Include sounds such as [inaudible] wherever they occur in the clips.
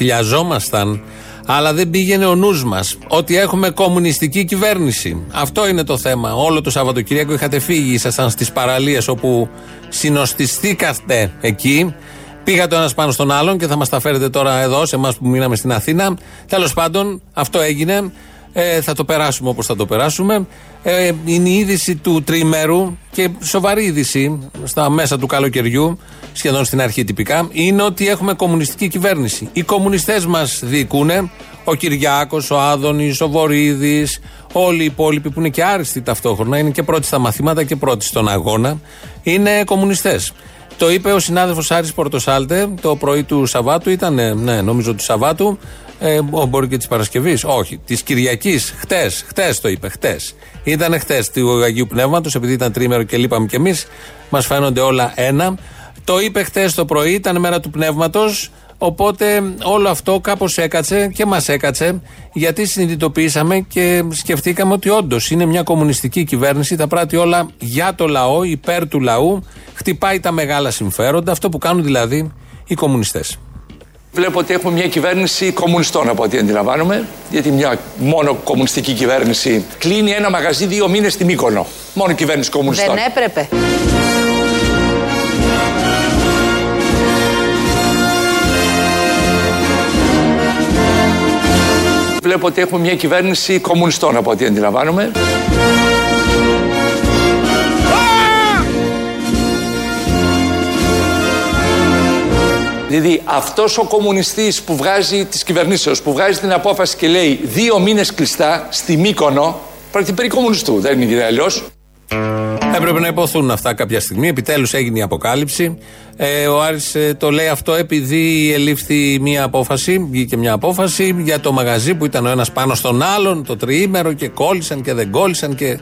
Το ψηλιαζόμασταν αλλά δεν πήγαινε ο νους μας ότι έχουμε κομμουνιστική κυβέρνηση. Αυτό είναι το θέμα. Όλο το Σαββατοκύριακο είχατε φύγει, ήσασταν στις παραλίες όπου συνοστιστήκατε εκεί. Πήγατε ο ένας πάνω στον άλλον και θα μας τα φέρετε τώρα εδώ, σε εμάς που μείναμε στην Αθήνα. Τέλος πάντων, αυτό έγινε. Ε, θα το περάσουμε όπως θα το περάσουμε. Ε, είναι η είδηση του τριμέρου και σοβαρή είδηση στα μέσα του καλοκαιριού, σχεδόν στην αρχή τυπικά, είναι ότι έχουμε κομμουνιστική κυβέρνηση. Οι κομμουνιστές μας διοικούν, ο Κυριάκος, ο Άδωνης, ο Βορύδης, όλοι οι υπόλοιποι που είναι και άριστοι ταυτόχρονα, είναι και πρώτοι στα μαθήματα και πρώτοι στον αγώνα, είναι κομμουνιστές. Το είπε ο συνάδελφος Άρης Πορτοσάλτε το πρωί του Σαββάτου, ήταν, ναι, νομίζω του Σαββάτου, ε, μπορεί και της Παρασκευής. Όχι, της Κυριακής. Χτες, χτες το είπε, χτες. Ήταν χτες του Αγίου Πνεύματος, επειδή ήταν τρίμερο και λείπαμε κι εμείς. Μας φαίνονται όλα ένα. Το είπε χτες το πρωί, ήταν μέρα του πνεύματος. Οπότε όλο αυτό κάπως έκατσε και μας έκατσε, γιατί συνειδητοποιήσαμε και σκεφτήκαμε ότι όντως είναι μια κομμουνιστική κυβέρνηση, τα πράττει όλα για το λαό, υπέρ του λαού, χτυπάει τα μεγάλα συμφέροντα, αυτό που κάνουν δηλαδή οι κομμουνιστές. Βλέπω ότι έχουμε μια κυβέρνηση κομμουνιστών από ό,τι αντιλαμβάνομαι. Γιατί μια μόνο κομμουνιστική κυβέρνηση κλείνει ένα μαγαζί δύο μήνες στη Μύκονο. Μόνο κυβέρνηση κομμουνιστών. Δεν έπρεπε. Βλέπω ότι έχουμε μια κυβέρνηση κομμουνιστών από ό,τι αντιλαμβάνομαι. Δηλαδή αυτός ο κομμουνιστής που βγάζει τη κυβερνήσεω, που βγάζει την απόφαση και λέει δύο μήνες κλειστά στη Μύκονο, πρόκειται περί κομμουνιστού. Δεν είναι αλλιώς. Έπρεπε να υποθούν αυτά κάποια στιγμή. Επιτέλους έγινε η αποκάλυψη. Ε, ο Άρης ε, το λέει αυτό επειδή ελήφθη μια απόφαση, βγήκε μια απόφαση για το μαγαζί που ήταν ο ένας πάνω στον άλλον, το τριήμερο και κόλλησαν και δεν κόλλησαν και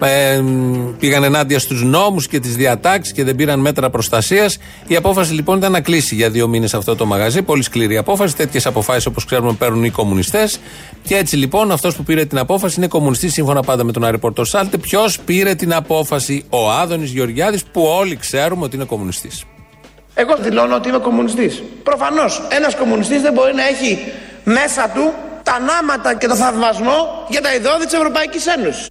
ε, πήγαν ενάντια στους νόμους και τις διατάξεις και δεν πήραν μέτρα προστασίας. Η απόφαση λοιπόν ήταν να κλείσει για δύο μήνες αυτό το μαγαζί. Πολύ σκληρή απόφαση. Τέτοιες αποφάσεις όπως ξέρουμε παίρνουν οι κομμουνιστές. Και έτσι λοιπόν αυτός που πήρε την απόφαση είναι κομμουνιστής σύμφωνα πάντα με τον Άρη Πορτοσάλτε. Ποιος πήρε την απόφαση, ο Άδωνης Γεωργιάδης που όλοι ξέρουμε ότι είναι κομμουνιστής. Εγώ δηλώνω ότι είμαι κομμουνιστής. Προφανώς ένας κομμουνιστής δεν μπορεί να έχει μέσα του τα νάματα και το θαυμασμό για τα ιδεώδη της Ευρωπαϊκής Ένωσης.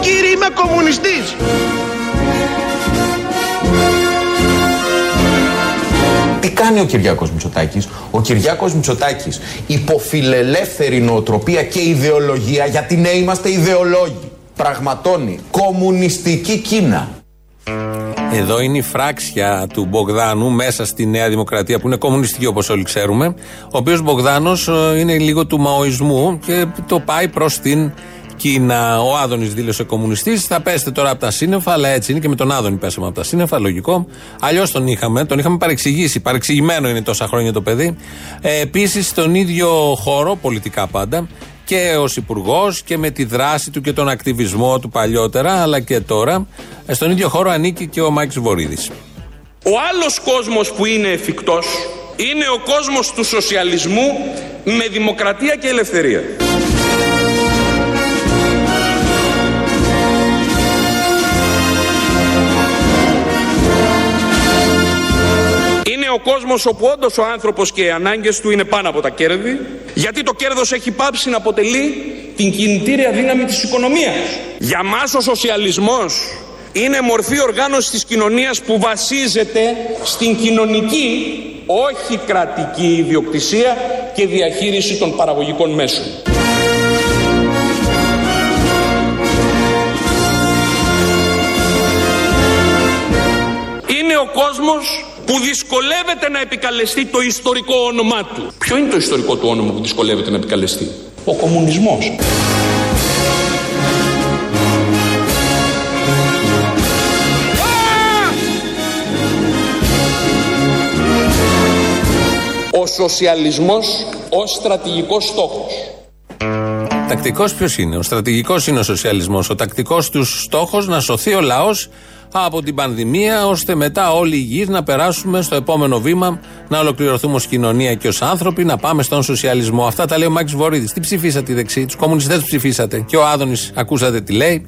Κύριε είμαι κομμουνιστής. Τι κάνει ο Κυριάκος Μητσοτάκης; Ο Κυριάκος Μητσοτάκης υποφιλελεύθερη νοοτροπία και ιδεολογία γιατί ναι είμαστε ιδεολόγοι. Πραγματώνει κομμουνιστική Κίνα. Εδώ είναι η φράξια του Μπογδάνου μέσα στη Νέα Δημοκρατία που είναι κομμουνιστική όπως όλοι ξέρουμε. Ο οποίος Μπογδάνος ε, είναι λίγο του μαοισμού και το πάει προς την Κίνα. Ο Άδωνης δήλωσε κομμουνιστής. Θα πέστε τώρα από τα σύννεφα, αλλά έτσι είναι και με τον Άδωνη πέσαμε από τα σύννεφα, λογικό. Αλλιώς τον είχαμε, τον είχαμε παρεξηγήσει. Παρεξηγημένο είναι τόσα χρόνια το παιδί. Ε, Επίσης, στον ίδιο χώρο, πολιτικά πάντα, και ως υπουργός και με τη δράση του και τον ακτιβισμό του παλιότερα, αλλά και τώρα, ε, στον ίδιο χώρο ανήκει και ο Μάκη Βορύδης. Ο άλλος κόσμος που είναι εφικτός είναι ο κόσμος του σοσιαλισμού με δημοκρατία και ελευθερία. Ο κόσμος όπου όντως ο άνθρωπος και οι ανάγκες του είναι πάνω από τα κέρδη γιατί το κέρδος έχει πάψει να αποτελεί την κινητήρια δύναμη της οικονομίας. Για μας ο σοσιαλισμός είναι μορφή οργάνωσης της κοινωνίας που βασίζεται στην κοινωνική, όχι κρατική ιδιοκτησία και διαχείριση των παραγωγικών μέσων. Είναι ο κόσμος που δυσκολεύεται να επικαλεστεί το ιστορικό όνομά του. Ποιο είναι το ιστορικό του όνομα που δυσκολεύεται να επικαλεστεί; Ο κομμουνισμός. Ο σοσιαλισμός ως στρατηγικός στόχος. Τακτικός ποιος είναι; Ο στρατηγικός είναι ο σοσιαλισμός. Ο τακτικός τους στόχος να σωθεί ο λαός από την πανδημία, ώστε μετά όλοι οι υγιεί να περάσουμε στο επόμενο βήμα, να ολοκληρωθούμε ως κοινωνία και ως άνθρωποι, να πάμε στον σοσιαλισμό. Αυτά τα λέει ο Μάκης Βορύδης. Τι ψηφίσατε οι δεξιοί, τους κομμουνιστές ψηφίσατε. Και ο Άδωνης ακούσατε τι λέει.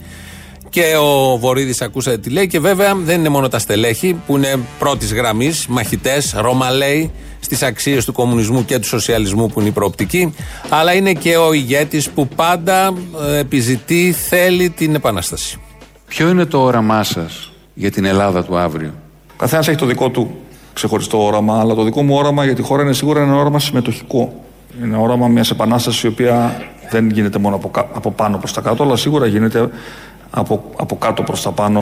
Και ο Βορύδης ακούσατε τι λέει. Και βέβαια δεν είναι μόνο τα στελέχη που είναι πρώτης γραμμής, μαχητές, ρωμαλαίοι στις αξίες του κομμουνισμού και του σοσιαλισμού που είναι η προοπτική, αλλά είναι και ο ηγέτης που πάντα ε, επιζητεί, θέλει την επανάσταση. Ποιο είναι το όραμά σας; Για την Ελλάδα του αύριο. Ο καθένας έχει το δικό του ξεχωριστό όραμα, αλλά το δικό μου όραμα για τη χώρα είναι σίγουρα ένα όραμα συμμετοχικό. Είναι όραμα μιας επανάστασης η οποία δεν γίνεται μόνο από, από πάνω προς τα κάτω, αλλά σίγουρα γίνεται από, από κάτω προς τα πάνω.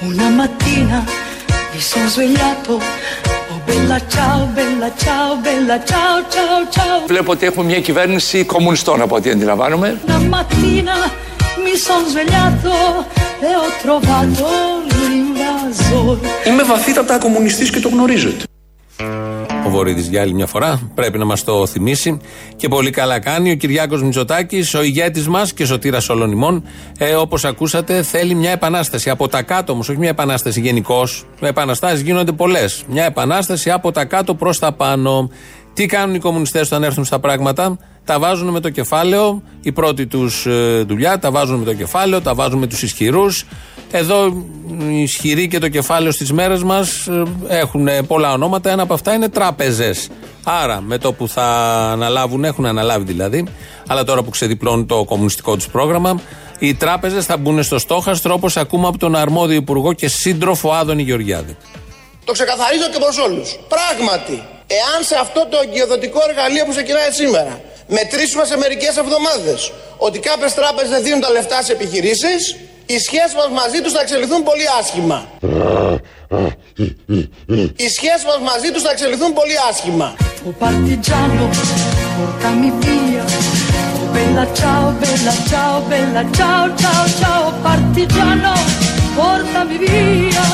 Βλέπω ότι έχουμε μια κυβέρνηση κομμουνιστών από ό,τι αντιλαμβάνομαι. Είμαι βαθύτατα κομμουνιστής και το γνωρίζετε. Ο Βορύδης για άλλη μια φορά πρέπει να μας το θυμίσει και πολύ καλά κάνει. Ο Κυριάκος Μητσοτάκης, ο ηγέτης μας και σωτήρας όλων ημών, ε, όπως ακούσατε, θέλει μια επανάσταση. Από τα κάτω όμως, όχι μια επανάσταση γενικώς. Επαναστάσεις γίνονται πολλές. Μια επανάσταση από τα κάτω προς τα πάνω. Τι κάνουν οι κομμουνιστές όταν έρθουν στα πράγματα, τα βάζουν με το κεφάλαιο, η πρώτη τους ε, δουλειά, τα βάζουν με το κεφάλαιο, τα βάζουν με τους ισχυρούς. Εδώ οι ισχυροί και το κεφάλαιο στις μέρες μας ε, έχουν πολλά ονόματα. Ένα από αυτά είναι τράπεζες. Άρα με το που θα αναλάβουν, έχουν αναλάβει δηλαδή, αλλά τώρα που ξεδιπλώνουν το κομμουνιστικό τους πρόγραμμα, οι τράπεζες θα μπουν στο στόχαστρο όπως ακούμε από τον αρμόδιο υπουργό και σύντροφο Άδωνη Γεωργιάδη. Το ξεκαθαρίζω και προς όλους. Πράγματι, εάν σε αυτό το εγκυοδοτικό εργαλείο που ξεκινάει σήμερα μετρήσουμε σε μερικές εβδομάδες ότι κάποιες τράπεζες δεν δίνουν τα λεφτά σε επιχειρήσεις, οι σχέσεις μας μαζί τους θα εξελιχθούν πολύ άσχημα. Οι σχέσεις μας μαζί τους θα εξελιχθούν πολύ άσχημα. Ο παρτιτζάνο, portami via. Bella ciao, bella ciao, bella ciao, ciao, ciao, partigiano, portami via,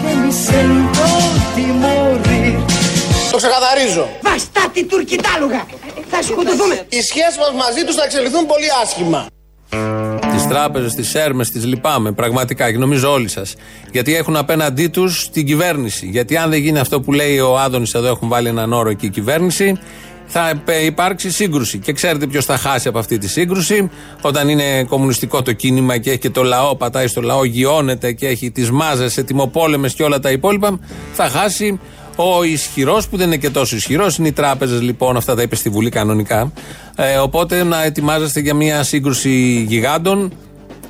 che mi sento di morire. Το ξεκαθαρίζω. Βαστά την τουρκιτάλουγα. Θα σκοτωθούμε. Οι σχέσεις μας μαζί τους θα εξελιχθούν πολύ άσχημα. Τις τράπεζες, τις έρμες, τις λυπάμαι πραγματικά και νομίζω όλοι σας. Γιατί έχουν απέναντί τους την κυβέρνηση. Γιατί αν δεν γίνει αυτό που λέει ο Άδωνης, εδώ έχουν βάλει έναν όρο και η κυβέρνηση, θα υπάρξει σύγκρουση. Και ξέρετε ποιος θα χάσει από αυτή τη σύγκρουση; Όταν είναι κομμουνιστικό το κίνημα και έχει και το λαό, πατάει στο λαό, γιώνεται και έχει τις μάζες, ετοιμοπόλεμες και όλα τα υπόλοιπα, θα χάσει ο ισχυρός, που δεν είναι και τόσο ισχυρός, είναι οι τράπεζες λοιπόν, αυτά τα είπε στη Βουλή κανονικά. Ε, οπότε να ετοιμάζεστε για μια σύγκρουση γιγάντων,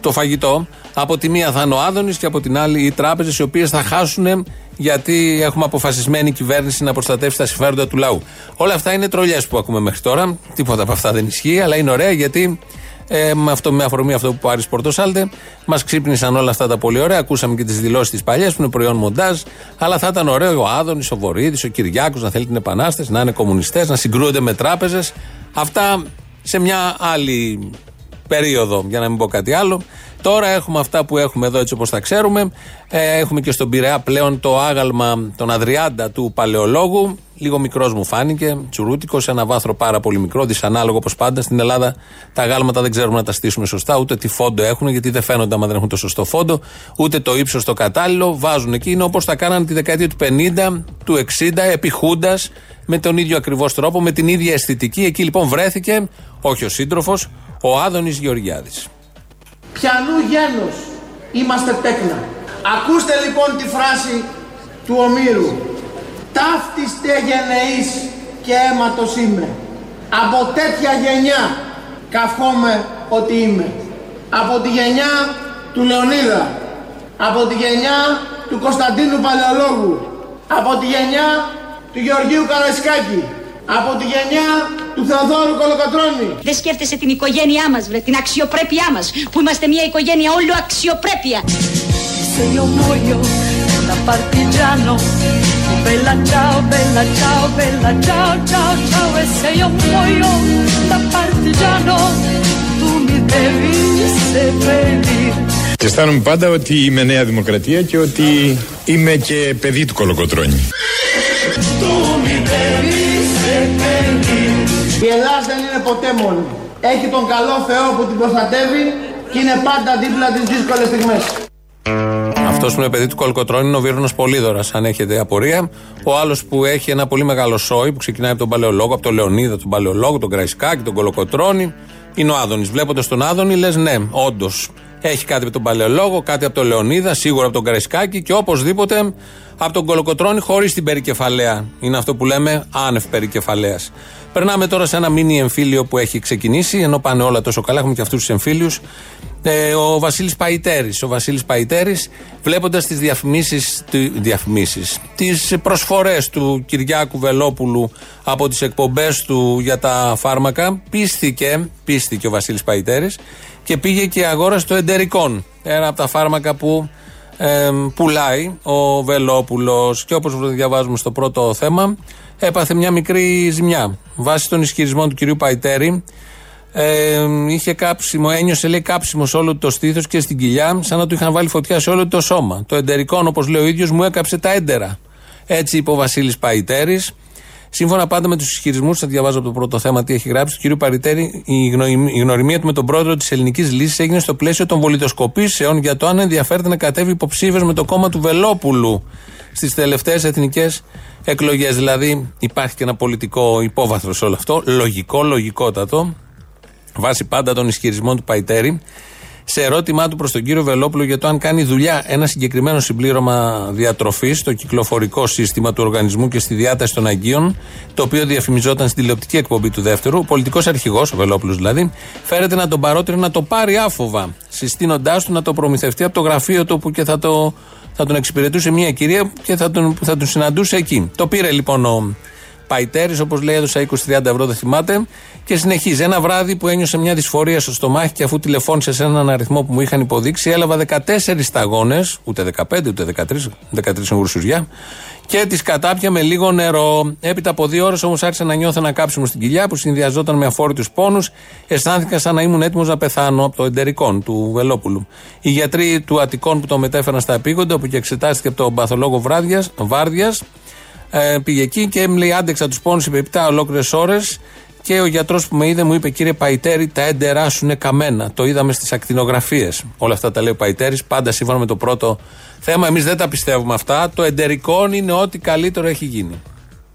το φαγητό. Από τη μία θα είναι ο Άδωνης και από την άλλη οι τράπεζες, οι οποίες θα χάσουν γιατί έχουμε αποφασισμένη κυβέρνηση να προστατεύσει τα συμφέροντα του λαού. Όλα αυτά είναι τρολιές που ακούμε μέχρι τώρα. Τίποτα από αυτά δεν ισχύει, αλλά είναι ωραία γιατί ε, με, αυτό, με αφορμή αυτό που πάρει Πορτοσάλτε, μας ξύπνησαν όλα αυτά τα πολύ ωραία. Ακούσαμε και τις δηλώσεις της παλιάς που είναι προϊόν μοντάζ. Αλλά θα ήταν ωραίο ο Άδωνης, ο Βορύδης, ο Κυριάκος να θέλει την επανάσταση, να είναι κομμουνιστές, να συγκρούονται με τράπεζες. Αυτά σε μια άλλη περίοδο, για να μην πω κάτι άλλο. Τώρα έχουμε αυτά που έχουμε εδώ έτσι όπως τα ξέρουμε. Ε, έχουμε και στον Πειραιά πλέον το άγαλμα των Αδριάντα του Παλαιολόγου. Λίγο μικρός μου φάνηκε, τσουρούτικος, σε ένα βάθρο πάρα πολύ μικρό, δυσανάλογο όπως πάντα. Στην Ελλάδα τα γάλματα δεν ξέρουμε να τα στήσουμε σωστά, ούτε τι φόντο έχουν, γιατί δεν φαίνονται άμα δεν έχουν το σωστό φόντο, ούτε το ύψος το κατάλληλο. Βάζουν εκεί, είναι όπως τα κάνανε τη δεκαετία του 50, του 60, επιχούντα, με τον ίδιο ακριβώς τρόπο, με την ίδια αισθητική. Εκεί λοιπόν βρέθηκε, όχι ο σύντροφος, ο Άδωνης Γεωργιάδης. Πιανού γένος είμαστε τέκνα. Ακούστε λοιπόν τη φράση του Ομήρου. Ταύτιστε γενεής και αίματος είμαι. Από τέτοια γενιά καυχόμαι ότι είμαι. Από τη γενιά του Λεωνίδα. Από τη γενιά του Κωνσταντίνου Παλαιολόγου. Από τη γενιά του Γεωργίου Καραϊσκάκη. Από τη γενιά του Θεοδόρου Κολοκοτρώνη. Δεν σκέφτεσαι την οικογένειά μας, βρε, την αξιοπρέπειά μας, που είμαστε μια οικογένεια όλο αξιοπρέπεια. Se io muoio da partigiano, bella ciao, bella ciao, bella ciao, ciao, ciao, e se io muoio da partigiano, tu mi devi seppellire. Και αισθάνομαι πάντα ότι είμαι Νέα Δημοκρατία και ότι είμαι και παιδί του Κολοκοτρώνη. Η Ελλάδα δεν είναι ποτέ μόνη. έχει τον καλό Θεό που την προστατεύει και είναι πάντα δίπλα τις δύσκολες στιγμές. Αυτός που είναι παιδί του Κολοκοτρώνη είναι ο Βίρνος Πολύδωρας, αν έχετε απορία. Ο άλλος που έχει ένα πολύ μεγάλο σόι που ξεκινάει από τον Παλαιολόγο, από τον Λεωνίδα, τον Παλαιολόγο, τον Κραϊσκάκη, τον Κολοκοτρώνη, είναι ο Άδωνης. Βλέποντας τον Άδωνη, λες ναι, όντως έχει κάτι από τον Παλαιολόγο, κάτι από τον Λεωνίδα, σίγουρα από τον Κραϊσκάκη και οπωσδήποτε από τον Κολοκοτρώνη χωρίς την περικεφαλαία. Είναι αυτό που λέμε άνευ περικεφαλαίας. Περνάμε τώρα σε ένα μίνι εμφύλιο που έχει ξεκινήσει, ενώ πάνε όλα τόσο καλά. Έχουμε και αυτούς τους εμφύλιους. Ε, ο Βασίλης Παϊτέρης. Ο Βασίλης Παϊτέρης, βλέποντας τις διαφημίσεις, διαφημίσεις, τις προσφορές του Κυριάκου Βελόπουλου από τις εκπομπές του για τα φάρμακα, πίστηκε, πίστηκε ο Βασίλης Παϊτέρης και πήγε και αγόρασε το εντερικόν. Ένα από τα φάρμακα που ε, πουλάει ο Βελόπουλος. Και όπως διαβάζουμε στο πρώτο θέμα, έπαθε μια μικρή ζημιά. Βάσει των ισχυρισμών του κυρίου Παϊτέρη, ε, είχε κάψιμο, ένιωσε λέει κάψιμο σε όλο το στήθος και στην κοιλιά, σαν να του είχαν βάλει φωτιά σε όλο το σώμα. Το εντερικόν, όπως λέει ο ίδιος, μου έκαψε τα έντερα. Έτσι είπε ο Βασίλης Παϊτέρης. Σύμφωνα πάντα με τους ισχυρισμούς, θα διαβάζω από το πρώτο θέμα τι έχει γράψει, του κ. Παριτέρη, η γνωριμία του με τον πρόεδρο της Ελληνικής Λύσης έγινε στο πλαίσιο των βολιτοσκοπήσεων για το αν ενδιαφέρεται να κατέβει υποψήφιος με το κόμμα του Βελόπουλου στις τελευταίες εθνικές εκλογές. Δηλαδή, υπάρχει και ένα πολιτικό υπόβαθρο σε όλο αυτό. Λογικό, λογικότατο. Βάσει πάντα των ισχυρισμών του Παϊτέρη σε ερώτημά του προς τον κύριο Βελόπουλο για το αν κάνει δουλειά ένα συγκεκριμένο συμπλήρωμα διατροφής στο κυκλοφορικό σύστημα του οργανισμού και στη διάταση των Αγίων, το οποίο διαφημιζόταν στην τηλεοπτική εκπομπή του δεύτερου, ο πολιτικός αρχηγός, ο Βελόπουλος δηλαδή, φέρεται να τον παρότρινε να το πάρει άφοβα, συστήνοντάς του να το προμηθευτεί από το γραφείο του που και θα, το, θα τον εξυπηρετούσε μια κυρία και θα τον, θα τον συναντούσε εκεί. Το πήρε λοιπόν ο Παϊτέρης, όπως λέει, έδωσα 20-30 ευρώ, δεν θυμάται. Και συνεχίζει. Ένα βράδυ που ένιωσε μια δυσφορία στο στομάχι και αφού τηλεφώνησε σε έναν αριθμό που μου είχαν υποδείξει, έλαβα 14 σταγόνες, ούτε 15 ούτε 13, 13 γουρσουζιά, και τις κατάπια με λίγο νερό. Έπειτα από δύο ώρες όμως άρχισα να νιώθω ένα κάψιμο στην κοιλιά που συνδυαζόταν με αφόρητους πόνους. Αισθάνθηκα σαν να ήμουν έτοιμος να πεθάνω από το εντερικόν του Βελόπουλου. Οι γιατροί του Αττικών που το μετέφεραν στα επίγοντα, όπου και εξετάστηκε από τον παθολόγο Βάρδιας, ε, πήγε εκεί και μου λέει: Άντεξα τους πόνους επί 7 ολόκληρες ώρες. Και ο γιατρός που με είδε μου είπε: Κύριε Παϊτέρη, τα έντερά σου είναι καμένα. Το είδαμε στις ακτινογραφίες. Όλα αυτά τα λέει ο Παϊτέρης, πάντα σύμφωνα με το πρώτο θέμα. Εμείς δεν τα πιστεύουμε αυτά. Το εντερικό είναι ό,τι καλύτερο έχει γίνει.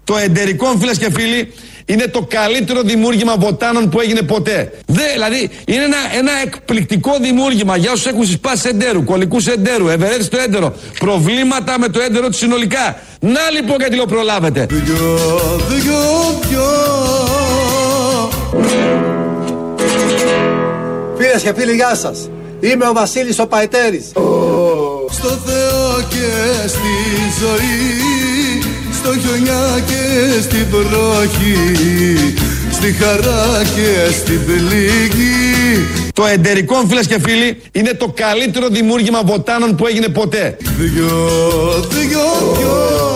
Το εντερικό, φίλες και φίλοι, είναι το καλύτερο δημιούργημα βοτάνων που έγινε ποτέ. Δε, δηλαδή, είναι ένα, ένα εκπληκτικό δημιούργημα για όσους έχουν συσπάσει εντέρου, κολλικού εντέρου, ευερέθει το έντερο, προβλήματα με το έντερο του συνολικά. Να λοιπόν γιατί το προλάβετε. Φίλες και φίλοι, γεια σας. Είμαι ο Βασίλης ο Παϊτέρης. Στο Θεό και στη ζωή στο χιονιά και στην βροχή στη χαρά και στην πληγή. Το εντερικό φίλες και φίλοι είναι το καλύτερο δημιούργημα βοτάνων που έγινε ποτέ. Δυο, δυο, δυο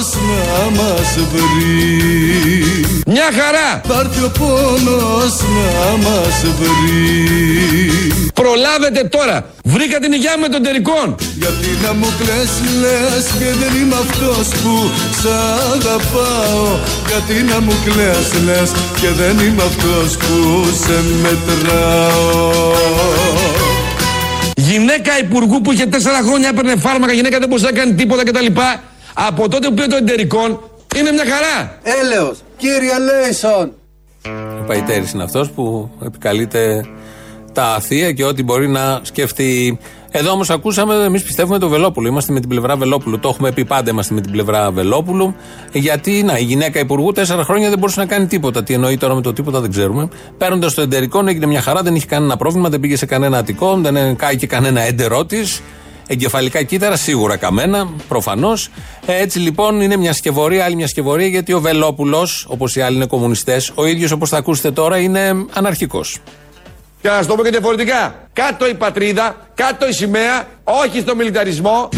πόνος να μας βρει. Μια χαρά! Πάρ' ο πόνος να μας βρει. Προλάβετε τώρα. Βρήκα την υγειά με τον τερικών Γιατί να μου κλαις λες και δεν είμαι αυτός που σ' αγαπάω. Γιατί να μου κλαις λες και δεν είμαι αυτός που σε μετράω. Γυναίκα υπουργού που είχε τέσσερα χρόνια έπαιρνε φάρμακα, γυναίκα δεν μπορούσε να κάνει τίποτα κτλ. Από τότε που πήρε το εντερικών είναι μια χαρά. Έλεος, κύριε Λέισον. Ο Παϊτέρης είναι αυτός που επικαλείται τα αθεία και ό,τι μπορεί να σκεφτεί. Εδώ όμως ακούσαμε, εμείς πιστεύουμε το Βελόπουλο. Είμαστε με την πλευρά Βελόπουλου. Το έχουμε πει πάντα, είμαστε με την πλευρά Βελόπουλου. Γιατί, να, η γυναίκα υπουργού τέσσερα χρόνια δεν μπορούσε να κάνει τίποτα. Τι εννοεί τώρα με το τίποτα δεν ξέρουμε. Παίρνοντας το εντερικό, έγινε μια χαρά, δεν είχε κανένα πρόβλημα, δεν πήγε σε κανένα αττικό, δεν κάηκε κανένα έντερό της. Εγκεφαλικά κύτταρα, σίγουρα καμένα, προφανώς. Έτσι λοιπόν είναι μια σκευωρία, άλλη μια σκευωρία, γιατί ο Βελόπουλος, όπως οι άλλοι είναι κομμουνιστές, ο ίδιος όπως θα ακούσετε τώρα είναι αναρχικός. Και να σου το πω και διαφορετικά. Κάτω η πατρίδα, κάτω η σημαία, όχι στο μιλιταρισμό.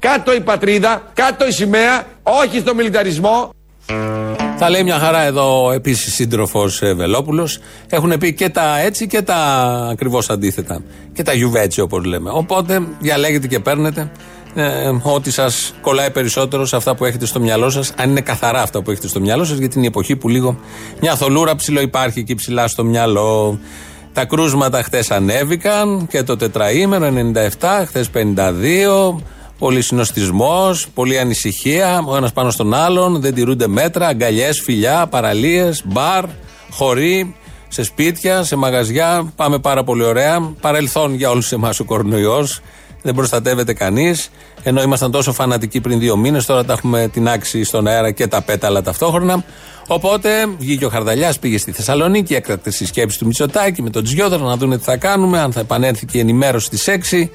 Κάτω η πατρίδα, κάτω η σημαία, όχι στο μιλιταρισμό. Τα λέει μια χαρά εδώ επίσης σύντροφος Βελόπουλο. Έχουν πει και τα έτσι και τα ακριβώς αντίθετα. Και τα γιουβέτσι όπως λέμε. Οπότε διαλέγετε και παίρνετε ε, ό,τι σας κολλάει περισσότερο σε αυτά που έχετε στο μυαλό σας, αν είναι καθαρά αυτά που έχετε στο μυαλό σας, γιατί είναι η εποχή που λίγο μια θολούρα ψηλό υπάρχει εκεί ψηλά στο μυαλό. Τα κρούσματα χθε ανέβηκαν και το τετραήμερο 97, χθε 52. Πολύ συνοστισμός, πολλή ανησυχία, ο ένας πάνω στον άλλον, δεν τηρούνται μέτρα, αγκαλιές, φιλιά, παραλίες, μπαρ, χωρί, σε σπίτια, σε μαγαζιά. Πάμε πάρα πολύ ωραία. Παρελθόν για όλους εμάς ο κορονοϊός. Δεν προστατεύεται κανείς. Ενώ ήμασταν τόσο φανατικοί πριν δύο μήνες, τώρα τα έχουμε την άξη στον αέρα και τα πέταλα ταυτόχρονα. Οπότε βγήκε ο Χαρδαλιάς, πήγε στη Θεσσαλονίκη, έκτακτε συσκέψει του Μητσοτάκη με τον Τζιόδρο να δουν τι θα κάνουμε, αν θα επανέλθει και η ενημέρωση στι 6.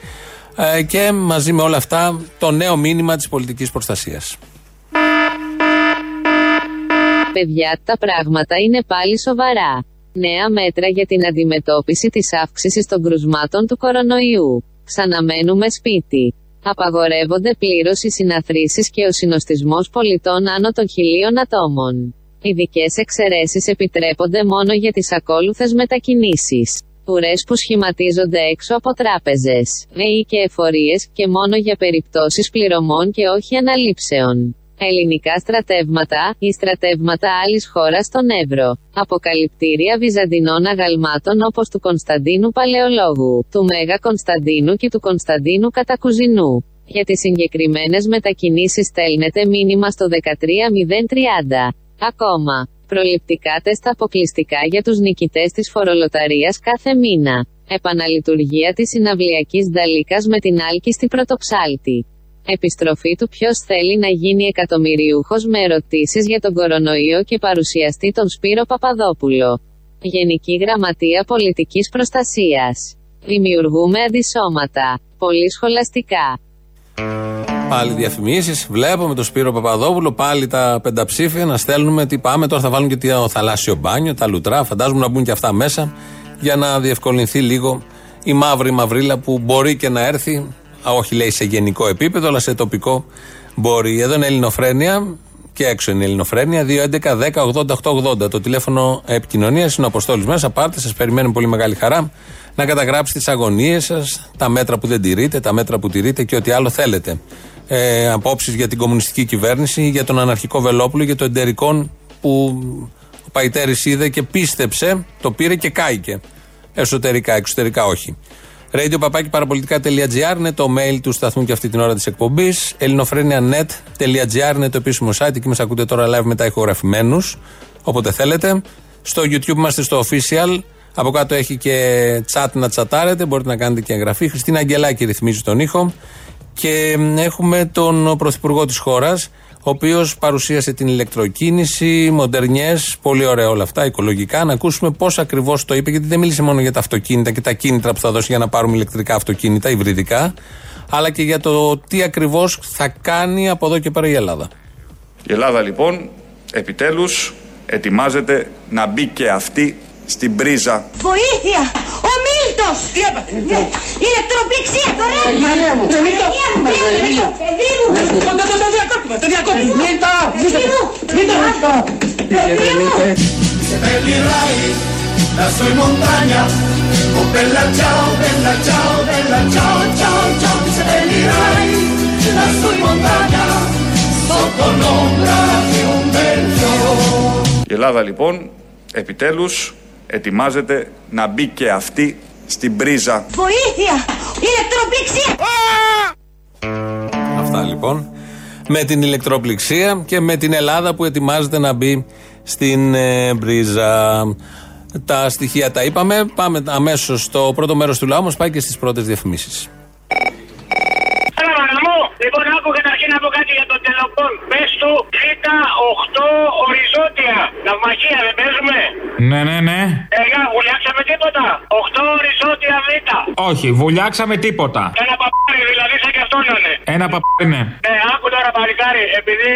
Ε, και μαζί με όλα αυτά το νέο μήνυμα της πολιτικής προστασίας. Παιδιά, τα πράγματα είναι πάλι σοβαρά. Νέα μέτρα για την αντιμετώπιση της αύξησης των κρουσμάτων του κορονοϊού. Ξαναμένουμε σπίτι. Απαγορεύονται πλήρως οι συναθρήσεις και ο συνοστισμός πολιτών άνω των χιλίων ατόμων. Ειδικές εξαιρέσεις επιτρέπονται μόνο για τις ακόλουθες μετακινήσεις. Ουρέ που σχηματίζονται έξω από τράπεζες, ΒΕΗ και εφορίες και μόνο για περιπτώσεις πληρωμών και όχι αναλήψεων. Ελληνικά στρατεύματα ή στρατεύματα άλλης χώρας στον Εύρο. Αποκαλυπτήρια βυζαντινών αγαλμάτων όπως του Κωνσταντίνου Παλαιολόγου, του Μέγα Κωνσταντίνου και του Κωνσταντίνου Κατακουζινού. Για τις συγκεκριμένες μετακινήσεις στέλνετε μήνυμα στο 13030. Ακόμα. Προληπτικά τεστ αποκλειστικά για τους νικητές της φορολοταρίας κάθε μήνα. Επαναλειτουργία της συναυλιακής δαλίκας με την άλκη στη πρωτοψάλτη. Επιστροφή του ποιος θέλει να γίνει εκατομμυριούχος με ερωτήσεις για τον κορονοϊό και παρουσιαστή τον Σπύρο Παπαδόπουλο. Γενική Γραμματεία Πολιτικής Προστασίας. Δημιουργούμε αντισώματα. Πολύ σχολαστικά. Πάλι διαφημίσεις. Βλέπουμε τον Σπύρο Παπαδόπουλο, πάλι τα πενταψήφια να στέλνουμε τι πάμε. Τώρα θα βάλουν και το θαλάσσιο μπάνιο, τα λουτρά. Φαντάζομαι να μπουν και αυτά μέσα για να διευκολυνθεί λίγο η μαύρη μαυρίλα που μπορεί και να έρθει όχι λέει σε γενικό επίπεδο, αλλά σε τοπικό μπορεί. Εδώ είναι Ελληνοφρένια και έξω είναι Ελληνοφρένια. 2.11.10.80.880. Το τηλέφωνο επικοινωνίας είναι ο Αποστόλης μέσα. Πάρτε, σας περιμένουμε πολύ μεγάλη χαρά να καταγράψετε τις αγωνίες σας, τα μέτρα που δεν τηρείτε, τα μέτρα που τηρείτε και ό,τι άλλο θέλετε. Ε, Απόψεις για την κομμουνιστική κυβέρνηση, για τον αναρχικό Βελόπουλο, για το εντερικόν που ο Παϊτέρης είδε και πίστεψε, το πήρε και κάηκε. Εσωτερικά, εξωτερικά όχι radio είναι το mail του σταθμού και αυτή την ώρα της εκπομπής. ελληνοφρένια.net.gr είναι το επίσημο site. Εκεί μας ακούτε τώρα live μετά ηχογραφημένους. Όποτε θέλετε. Στο YouTube είμαστε στο official. Από κάτω έχει και chat να τσατάρετε. Μπορείτε να κάνετε και εγγραφή. Χριστίνα Αγγελάκη ρυθμίζει τον ήχο. Και έχουμε τον πρωθυπουργό της χώρας ο οποίος παρουσίασε την ηλεκτροκίνηση, μοντερνιές, πολύ ωραία όλα αυτά, οικολογικά. Να ακούσουμε πώς ακριβώς το είπε, γιατί δεν μίλησε μόνο για τα αυτοκίνητα και τα κίνητρα που θα δώσει για να πάρουμε ηλεκτρικά αυτοκίνητα, υβριδικά, αλλά και για το τι ακριβώς θα κάνει από εδώ και πέρα η Ελλάδα. Η Ελλάδα λοιπόν επιτέλους ετοιμάζεται να μπει και αυτή στην πρίζα. Βοήθεια! Ο Μίλτος! Τι έπαθε! Ηλεκτροπληξία τώρα! Μανέα μου! Το διακόπτουμε! Το διακόπτουμε! Μίλτο! Μίλτο! Se prenderai la sua montagna Oh bella ciao, bella ciao, bella ciao, ciao, ciao Se prenderai la sua montagna Sotto l'ombra di un bel fiore Η Ελλάδα λοιπόν επιτέλους ετοιμάζεται να μπει και αυτή στην πρίζα. Βοήθεια! Ηλεκτροπληξία! Αυτά λοιπόν. Με την ηλεκτροπληξία και με την Ελλάδα που ετοιμάζεται να μπει στην ε, πρίζα. Τα στοιχεία τα είπαμε. Πάμε αμέσως στο πρώτο μέρος του λαού μας πάει και στις πρώτες διαφημίσεις. Λοιπόν, άκου καταρχήν να πω κάτι για τον τελοπών. Πες του Β8 οριζόντια. Ναυμαχία, δεν παίζουμε. Ναι, ναι, ναι. Ε, βουλιάξαμε τίποτα. 8 οριζόντια Β. Όχι, βουλιάξαμε τίποτα. Ένα παπάρι, δηλαδή σαν και αυτό να είναι. Ένα παπάρι, ναι. Ναι, άκου τώρα παλικάρι, επειδή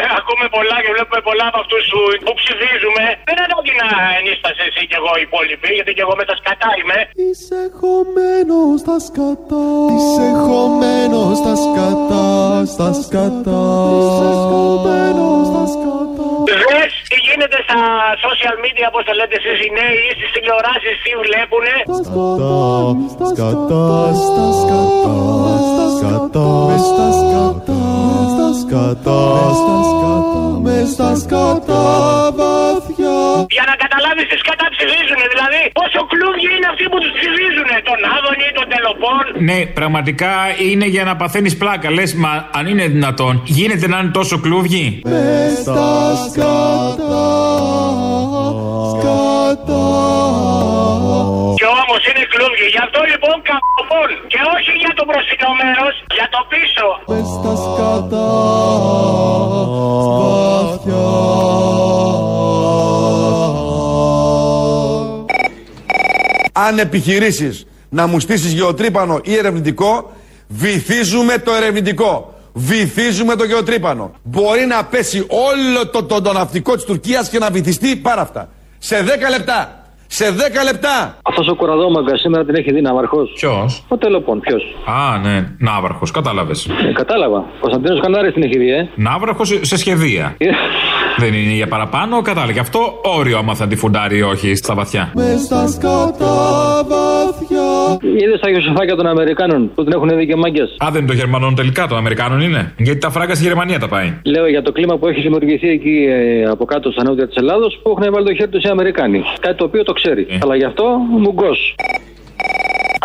ε, ακούμε πολλά και βλέπουμε πολλά από αυτούς που, που ψηφίζουμε, δεν ανάγκη να ενίστασε εσύ και εγώ οι υπόλοιποι, γιατί και εγώ με τα σκατά είμαι. Είσαι χωμένος στα σκατά. Είσαι χωμένος στα σκατά, στα σκατά. Είσαι χωμένο στα σκατά. social media, πώ το λέτε εσείς οι νέοι, ή στις τηλεοράσεις τι βλέπουνε; Για να καταλάβεις τις κατά ψηφίζουν, δηλαδή πόσο κλούβι είναι αυτοί που τους ψηφίζουν, τον Άδωνη, τον Τελοπών. Ναι, πραγματικά είναι για να παθαίνεις πλάκα. Λες, μα αν είναι δυνατόν, γίνεται να είναι τόσο κλούβιοι. Και όμως είναι κλούβι. Γι' αυτό λοιπόν καμπών. Και όχι για το μπροστινό μέρο, για το πίσω. Αν επιχειρήσεις να μου στήσεις γεωτρύπανο ή ερευνητικό, βυθίζουμε το ερευνητικό. Βυθίζουμε το γεωτρύπανο. Μπορεί να πέσει όλο το, το, το ναυτικό της Τουρκίας και να βυθιστεί πάρα αυτά. Σε 10 λεπτά. Σε 10 λεπτά. Αυτός ο κοραδόμαγκα σήμερα την έχει δει ναυαρχό. Ποιος; Ο Τελοπών, ποιος; Α, ναι, Ναύαρχος, κατάλαβες. Ε, κατάλαβα. Κωνσταντίνο Κανάρη την έχει δει, ε. Ναύαρχος σε σχεδία. Δεν είναι για παραπάνω, κατάλαβες. Αυτό όριο άμα θα τη φουντάρει ή όχι στα βαθιά. Μες στα σκατά βαθιά Είδες τα Ιωσοφάκια των Αμερικάνων που την έχουν δει και μάγκες; Α, δεν είναι των Γερμανών τελικά, των Αμερικάνων είναι. Γιατί τα φράγκα στη Γερμανία τα πάει. Λέω για το κλίμα που έχει δημιουργηθεί εκεί ε, από κάτω στα νότια της Ελλάδος που έχουν βάλει το χέρι τους οι Αμερικάνοι. Κάτι το οποίο το ξέρει. Αλλά γι' αυτό μουγκός.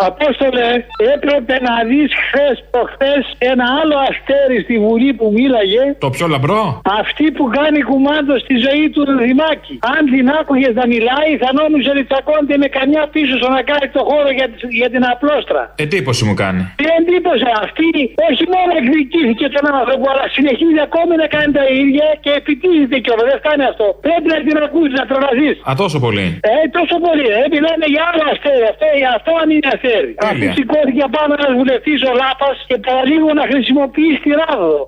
Απόστολε, έπρεπε να δεις χθες προχθές ένα άλλο αστέρι στη Βουλή που μίλαγε. Το πιο λαμπρό; Αυτή που κάνει κουμάντο στη ζωή του Δημάκη. Αν την άκουγες να μιλάει, θα νόμιζε ότι τσακώνεται με καμιά πίσω στο να κάνει το χώρο για, τη- για την απλόστρα. Εντύπωση μου κάνει; Τι εντύπωση αυτή, όχι μόνο εκδικήθηκε τον άνθρωπο, αλλά συνεχίζει ακόμη να κάνει τα ίδια και επιτίθεται κιόλας. Δεν φτάνει αυτό. Πρέπει να την ακούσεις, να τρομαζεί. Α, τόσο πολύ. Ε, τόσο πολύ. Ε, μιλάμε για άλλο αστέρι. Αυτό, αυτό αν είναι αστέρι. Αυτή σηκώθηκε πάνω ένα βουλευτή ο Λάπα και παραλίγο να χρησιμοποιήσει τη ράδο.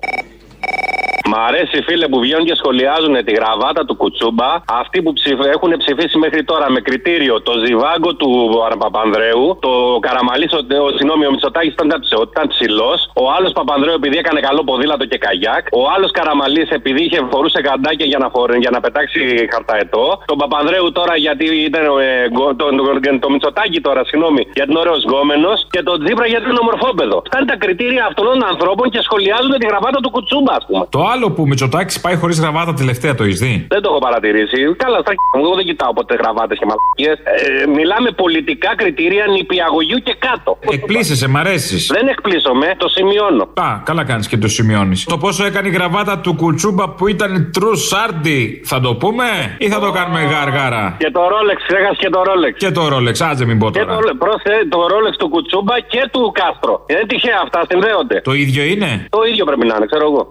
Μ' αρέσει φίλε που βγαίνουν και σχολιάζουν τη γραβάτα του Κουτσούμπα. Αυτοί που ψηφ- έχουν ψηφίσει μέχρι τώρα με κριτήριο το ζιβάγκο του Παπανδρέου, το Καραμαλή, ο, ο, συγγνώμη, ο Μητσοτάκης ήταν, ψ- ήταν ψηλός, ο άλλος Παπανδρέου επειδή έκανε καλό ποδήλατο και καγιάκ, ο άλλος Καραμαλής επειδή είχε φορούσε καντάκια για να, φορ- για να πετάξει χαρταετό, τον Παπανδρέου τώρα γιατί ήταν ε, γκο- το, το, το, το Μητσοτάκη τώρα, συγγνώμη, γιατί είναι ωραίος γκόμενος και τον Τζίπρα γιατί είναι ομορφόπεδο. Αυτά είναι τα κριτήρια αυτών των ανθρώπων και σχολιάζουν τη γραβάτα του Κουτσούμπα, ας πούμε. Το άλλο που Μητσοτάκης πάει χωρίς γραβάτα τελευταία το έχεις δει; Δεν το έχω παρατηρήσει. Καλά, στα χ***α μου, εγώ δεν κοιτάω ποτέ γραβάτες και μαλακίες. Ε, μιλάμε πολιτικά κριτήρια νηπιαγωγείου και κάτω. Εκπλήσεσαι, μ' αρέσεις. Δεν εκπλήσωμαι, το σημειώνω. Α, καλά κάνεις και το σημειώνεις. Το πόσο έκανε η γραβάτα του Κουτσούμπα που ήταν true sardi, θα το πούμε; Ή θα το κάνουμε γαργάρα; Και το Rolex, ξέχασε και το Rolex. Και το Rolex, άτζε μην πω Και τώρα. το, πρόσε, το Rolex του Κουτσούμπα και του Κάστρο. Είναι τυχαία αυτά, συνδέονται. Το ίδιο είναι; Το ίδιο πρέπει να είναι, ξέρω εγώ.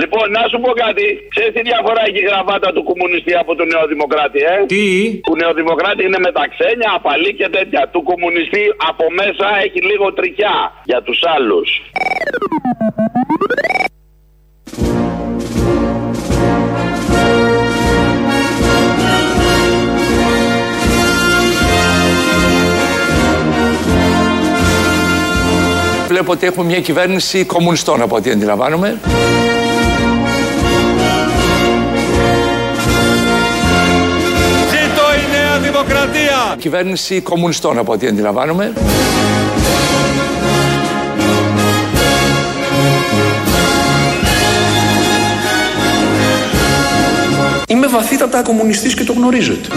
Λοιπόν, να σου πω κάτι. Ξέρεις τι διαφορά έχει η γραβάτα του κομμουνιστή από του νεοδημοκράτη, ε; Τι; Του νεοδημοκράτη είναι με τα ξένια, απαλή και τέτοια. Του κομμουνιστή από μέσα έχει λίγο τρικιά για τους άλλους. Βλέπω ότι έχουμε μια κυβέρνηση κομμουνιστών από ό,τι αντιλαμβάνομαι. Ζήτω η Νέα Δημοκρατία Κυβέρνηση κομμουνιστών από ό,τι αντιλαμβάνομαι. Είμαι βαθύτατα κομμουνιστής και το γνωρίζετε.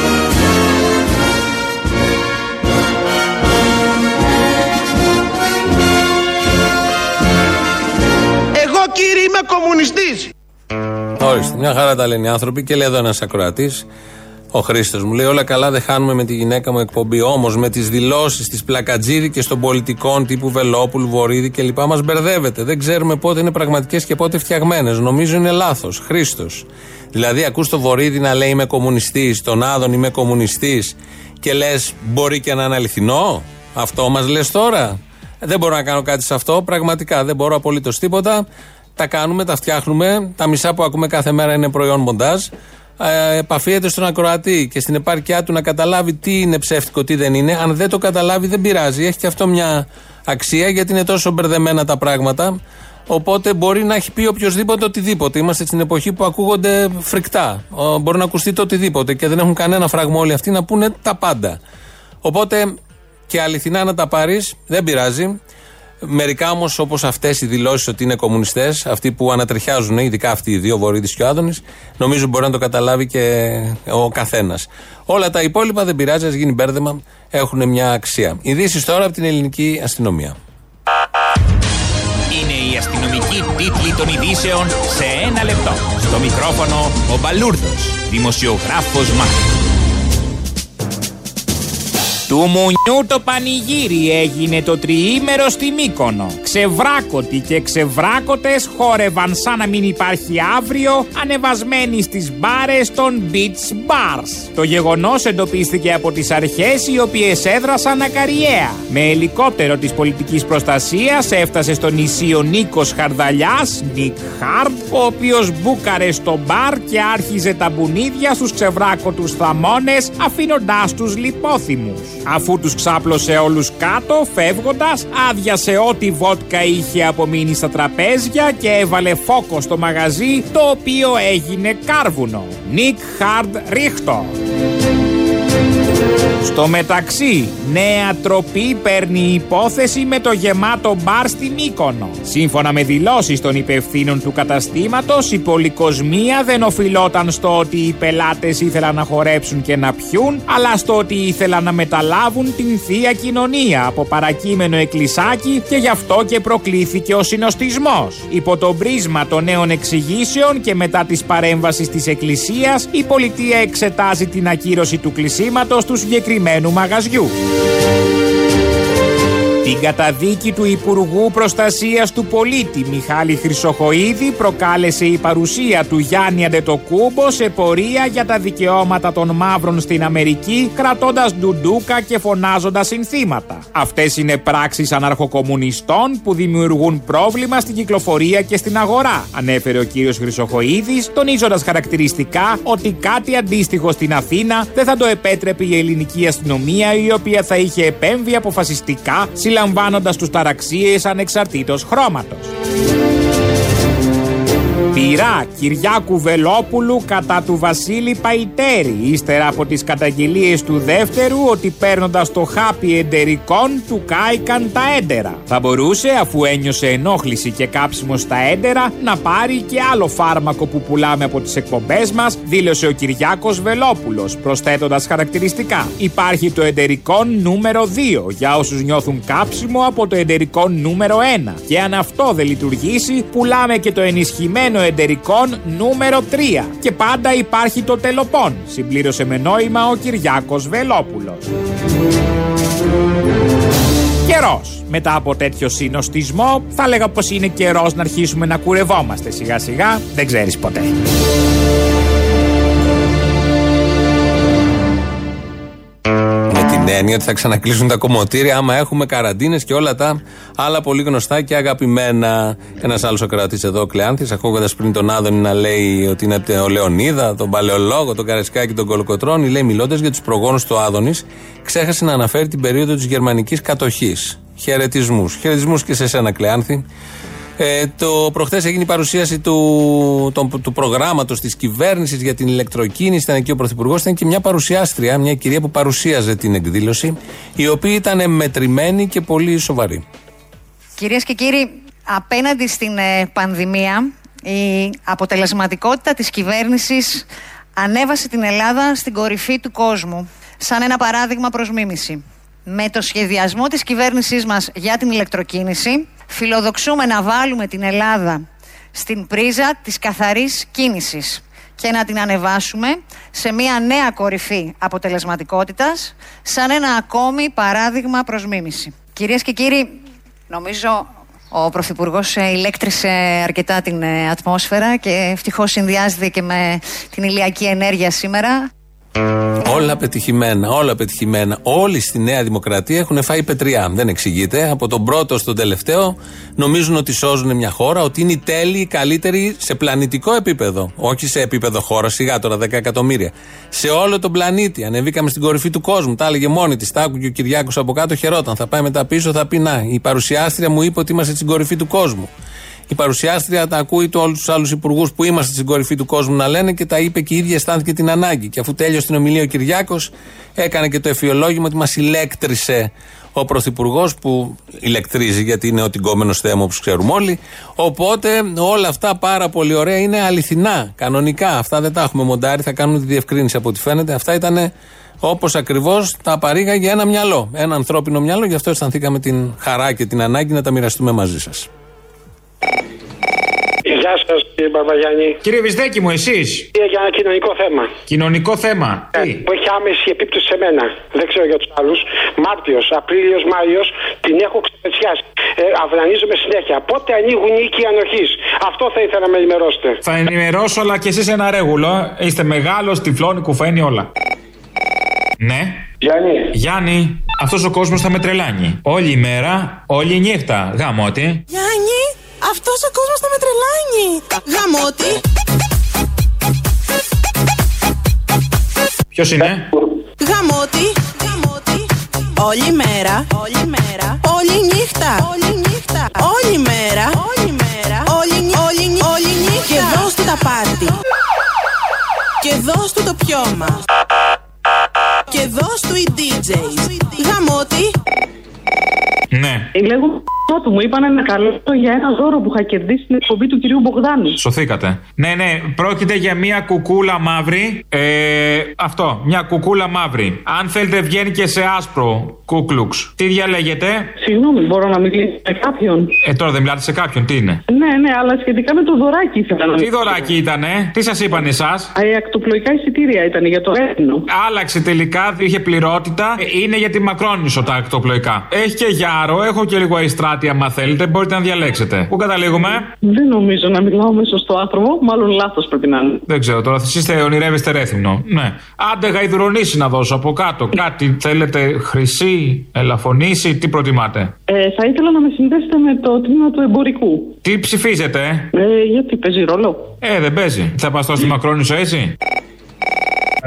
Είμαι κομμουνιστής. Ορίστε, μια χαρά τα λένε οι άνθρωποι και λέει εδώ ένας ακροατής, ο Χρήστος μου λέει: Όλα καλά, δεν χάνουμε με τη γυναίκα μου εκπομπή. Όμως με τις δηλώσεις της πλακατζίδικη των πολιτικών τύπου Βελόπουλου, Βορύδη κλπ. μας μπερδεύετε. Δεν ξέρουμε πότε είναι πραγματικές και πότε φτιαγμένες. Νομίζω είναι λάθος. Χρήστος. Δηλαδή, ακούς το Βορύδη να λέει Είμαι κομμουνιστής, τον Άδων είμαι κομμουνιστής και λες: Μπορεί και να είναι αληθινό. Αυτό μας λες τώρα. Δεν μπορώ να κάνω κάτι σε αυτό. Πραγματικά δεν μπορώ απολύτως τίποτα. Τα κάνουμε, τα φτιάχνουμε. Τα μισά που ακούμε κάθε μέρα είναι προϊόν μοντάζ. Ε, επαφίεται στον ακροατή και στην επάρκειά του να καταλάβει τι είναι ψεύτικο, τι δεν είναι. Αν δεν το καταλάβει, δεν πειράζει. Έχει και αυτό μια αξία γιατί είναι τόσο μπερδεμένα τα πράγματα. Οπότε μπορεί να έχει πει οποιοδήποτε οτιδήποτε. Είμαστε στην εποχή που ακούγονται φρικτά. Ο, Μπορεί να ακουστεί το οτιδήποτε και δεν έχουν κανένα φραγμό όλοι αυτοί να πούνε τα πάντα. Οπότε και αληθινά να τα πάρεις, δεν πειράζει. Μερικά όμως, όπως αυτές οι δηλώσεις ότι είναι κομμουνιστές, αυτοί που ανατριχιάζουν, ειδικά αυτοί οι δύο, Βορύδης και ο Άδωνης, νομίζω μπορεί να το καταλάβει και ο καθένας. Όλα τα υπόλοιπα δεν πειράζει, ας γίνει μπέρδεμα, έχουν μια αξία. Ειδήσεις τώρα από την ελληνική αστυνομία. Είναι η αστυνομική τίτλη των ειδήσεων σε ένα λεπτό. Στο μικρόφωνο ο Μπαλούρδος, δημοσιογράφος Μάρκος. Του Μουνιού το πανηγύρι έγινε το τριήμερο στη Μύκονο. Ξεβράκωτοι και ξεβράκωτες χόρευαν σαν να μην υπάρχει αύριο ανεβασμένοι στις μπάρες των beach bars. Το γεγονός εντοπίστηκε από τις αρχές οι οποίες έδρασαν ακαριέα. Με ελικόπτερο της πολιτικής προστασίας έφτασε στο νησί ο Νίκος Χαρδαλιάς, Νίκ Χάρντ, ο οποίος μπούκαρε στο μπαρ και άρχιζε τα μπουνίδια στους ξεβράκωτους θαμώνες αφήνοντάς τους λιπόθυμους. Αφού τους ξάπλωσε όλους κάτω, φεύγοντας, άδειασε ό,τι βότκα είχε απομείνει στα τραπέζια και έβαλε φόκο στο μαγαζί, το οποίο έγινε κάρβουνο. Νίκ Χαρντ Ρίχτο. Στο μεταξύ, νέα τροπή παίρνει η υπόθεση με το γεμάτο μπαρ στη Μύκονο. Σύμφωνα με δηλώσεις των υπευθύνων του καταστήματος, η πολυκοσμία δεν οφειλόταν στο ότι οι πελάτες ήθελαν να χορέψουν και να πιούν, αλλά στο ότι ήθελαν να μεταλάβουν την θεία κοινωνία από παρακείμενο εκκλησάκι και γι' αυτό και προκλήθηκε ο συνοστισμός. Υπό το πρίσμα των νέων εξηγήσεων και μετά της παρέμβασης της εκκλησίας, η πολιτεία εξετάζει την ακύρωση του κλεισίματος του συγκεκριμένου μαγαζιού. Την καταδίκη του Υπουργού Προστασίας του Πολίτη Μιχάλη Χρυσοχοίδη προκάλεσε η παρουσία του Γιάννη Αντετοκούμπο σε πορεία για τα δικαιώματα των μαύρων στην Αμερική κρατώντας ντουντούκα και φωνάζοντας συνθήματα. Αυτές είναι πράξεις αναρχοκομμουνιστών που δημιουργούν πρόβλημα στην κυκλοφορία και στην αγορά, ανέφερε ο κύριος Χρυσοχοίδης, τονίζοντας χαρακτηριστικά ότι κάτι αντίστοιχο στην Αθήνα δεν θα το επέτρεπε η ελληνική αστυνομία η οποία θα είχε επέμβει αποφασιστικά συλλαμβάνοντας τους ταραξίες ανεξαρτήτως χρώματος. Πειρά Κυριάκου Βελόπουλου κατά του Βασίλη Παϊτέρη ύστερα από τις καταγγελίες του δεύτερου ότι παίρνοντας το χάπι εντερικών του κάηκαν τα έντερα. Θα μπορούσε αφού ένιωσε ενόχληση και κάψιμο στα έντερα να πάρει και άλλο φάρμακο που πουλάμε από τις εκπομπές μας δήλωσε ο Κυριάκος Βελόπουλος προσθέτοντας χαρακτηριστικά. Υπάρχει το εντερικών νούμερο 2 για όσους νιώθουν κάψιμο από το εντερικών νούμερο 1 και αν αυτό δεν λειτουργήσει πουλάμε και το ενισχυμένο εντερικών νούμερο 3. Και πάντα υπάρχει το τελοπών, συμπλήρωσε με νόημα ο Κυριάκος Βελόπουλος. Καιρός. Μετά από τέτοιο συνοστισμό, θα λέγα πως είναι καιρός να αρχίσουμε να κουρευόμαστε σιγά σιγά. Δεν ξέρεις ποτέ. Την έννοια ότι θα ξανακλείσουν τα κομμωτήρια άμα έχουμε καραντίνες και όλα τα άλλα πολύ γνωστά και αγαπημένα. Ένας άλλος ο κρατής εδώ, ο Κλεάνθης, ακούγοντας πριν τον Άδωνη να λέει ότι είναι ο Λεωνίδα, τον Παλαιολόγο, τον Καρεσκάκη, τον Κολοκοτρόνη, λέει μιλώντας για τους προγόνους του Άδωνης, ξέχασε να αναφέρει την περίοδο της γερμανικής κατοχής. Χαιρετισμούς. Χαιρετισμούς και σε σένα, Κλεάνθη. Ε, το προχθές έγινε η παρουσίαση του, του, του προγράμματος της κυβέρνησης για την ηλεκτροκίνηση. Ήταν εκεί ο Πρωθυπουργός. Ήταν και μια παρουσιάστρια, μια κυρία που παρουσίαζε την εκδήλωση, η οποία ήταν μετρημένη και πολύ σοβαρή. Κυρίες και κύριοι, απέναντι στην ε, πανδημία, η αποτελεσματικότητα της κυβέρνησης ανέβασε την Ελλάδα στην κορυφή του κόσμου, σαν ένα παράδειγμα προς μίμηση. Με το σχεδιασμό της κυβέρνησής μας για την ηλεκτροκίνηση, φιλοδοξούμε να βάλουμε την Ελλάδα στην πρίζα της καθαρής κίνησης και να την ανεβάσουμε σε μια νέα κορυφή αποτελεσματικότητας σαν ένα ακόμη παράδειγμα προς μίμηση. Κυρίες και κύριοι, νομίζω ο Πρωθυπουργός ηλέκτρισε αρκετά την ε, ατμόσφαιρα και ευτυχώς συνδυάζεται και με την ηλιακή ενέργεια σήμερα. Όλα πετυχημένα, όλα πετυχημένα. Όλοι στη Νέα Δημοκρατία έχουν φάει πετριά. Δεν εξηγείται. Από τον πρώτο στον τελευταίο νομίζουν ότι σώζουν μια χώρα, ότι είναι οι τέλειοι, οι καλύτεροι σε πλανητικό επίπεδο. Όχι σε επίπεδο χώρα, σιγά τώρα 10 εκατομμύρια. Σε όλο τον πλανήτη. Ανεβήκαμε στην κορυφή του κόσμου. Τα έλεγε μόνη της. Τα άκουγε ο Κυριάκος από κάτω, χαιρόταν. Θα πάει μετά πίσω, θα πει Να, η παρουσιάστρια μου είπε ότι είμαστε στην κορυφή του κόσμου. Η παρουσιάστρια τα ακούει του όλους τους άλλους υπουργούς που είμαστε στην κορυφή του κόσμου να λένε και τα είπε και η ίδια αισθάνθηκε την ανάγκη. Και αφού τέλειωσε την ομιλία ο Κυριάκος, έκανε και το εφιολόγημα ότι μας ηλέκτρισε ο Πρωθυπουργός που ηλεκτρίζει γιατί είναι ο τυγκόμενος θέμα όπως ξέρουμε όλοι. Οπότε όλα αυτά πάρα πολύ ωραία είναι αληθινά, κανονικά. Αυτά δεν τα έχουμε μοντάρει, θα κάνουμε τη διευκρίνηση από ό,τι φαίνεται. Αυτά ήταν όπως ακριβώς τα παρήγαγε ένα μυαλό, ένα ανθρώπινο μυαλό. Γι' αυτό αισθανθήκαμε την χαρά και την ανάγκη να τα μοιραστούμε μαζί σας. Γεια σας, κύριε Μπαρμπαγιάννη. Κύριε Βυσδέκη μου, εσείς; Για ένα κοινωνικό θέμα. Κοινωνικό θέμα. Ε, Τι; που έχει άμεση επίπτωση σε μένα. Δεν ξέρω για τους άλλους. Μάρτιος, Απρίλιος, Μάιος την έχω ξεπετσιάσει. Ε, αυνανίζομαι συνέχεια. Πότε ανοίγουν οι οίκοι ανοχής; Αυτό θα ήθελα να με ενημερώσετε. Θα ενημερώσω, αλλά και εσείς ένα ρέγουλο. Είστε μεγάλος, τυφλώνει, κουφαίνει όλα. Ναι. Γιάννη. Γιάννη, αυτός ο κόσμος θα με τρελάνει. Όλη η μέρα, όλη η νύχτα. Γαμώτη. Γιάννη, αυτός ο κόσμος θα με τρελάνει. Γαμώτη. Ποιος είναι; Γαμώτη. Γαμώτη. Όλη μέρα. Όλη μέρα. Όλη νύχτα. Όλη νύχτα. Όλη μέρα. Όλη μέρα. Όλη, νύ- όλη, νύ- όλη νύχτα. Και δώσ' του τα πάρτι. Και δώσ' του το πιώμα. Και δώσ' του οι DJs. Γαμώτη. Ναι. Λέγω του μου είπαν να καλέσω για ένα δώρο που είχα κερδίσει στην εκπομπή του κυρίου Μπογδάνου. Σωθήκατε. Ναι, ναι, πρόκειται για μια κουκούλα μαύρη. Ε, αυτό, μια κουκούλα μαύρη. Αν θέλετε, βγαίνει και σε άσπρο κούκλουξ. Τι διαλέγετε; Συγγνώμη, μπορώ να μιλήσω με κάποιον. Ε, τώρα δεν μιλάτε σε κάποιον, τι είναι; Ναι, ναι, αλλά σχετικά με το δωράκι ήθελα να Τι δωράκι ήτανε, τι σας είπαν εσάς; Ε, ακτοπλοϊκά εισιτήρια ήταν για το έθνο. Άλλαξε τελικά, είχε πληρότητα. Ε, Είναι για τη Μακρόνισο τα ακτοπλοϊκά. Έχει και Γιάρο, έχω και λίγο Αϊστράτη, άμα θέλετε, μπορείτε να διαλέξετε. Πού καταλήγουμε; Δεν νομίζω να μιλάω με σωστό άνθρωπο, μάλλον λάθος πρέπει να είναι. Δεν ξέρω τώρα, εσείς είστε ονειρεύεστε ρέθυμνο. Ναι. Άντε γαϊδουρονήσει να δώσω από κάτω. Κάτι θέλετε, χρυσή, ελαφωνήσει, τι προτιμάτε; Ε, θα ήθελα να με συνδέσετε με το τμήμα του εμπορικού. Τι ψηφίζετε, Ε, γιατί παίζει ρόλο; Ε, δεν παίζει. Θα πας τώρα στη Μακρόνισο έτσι;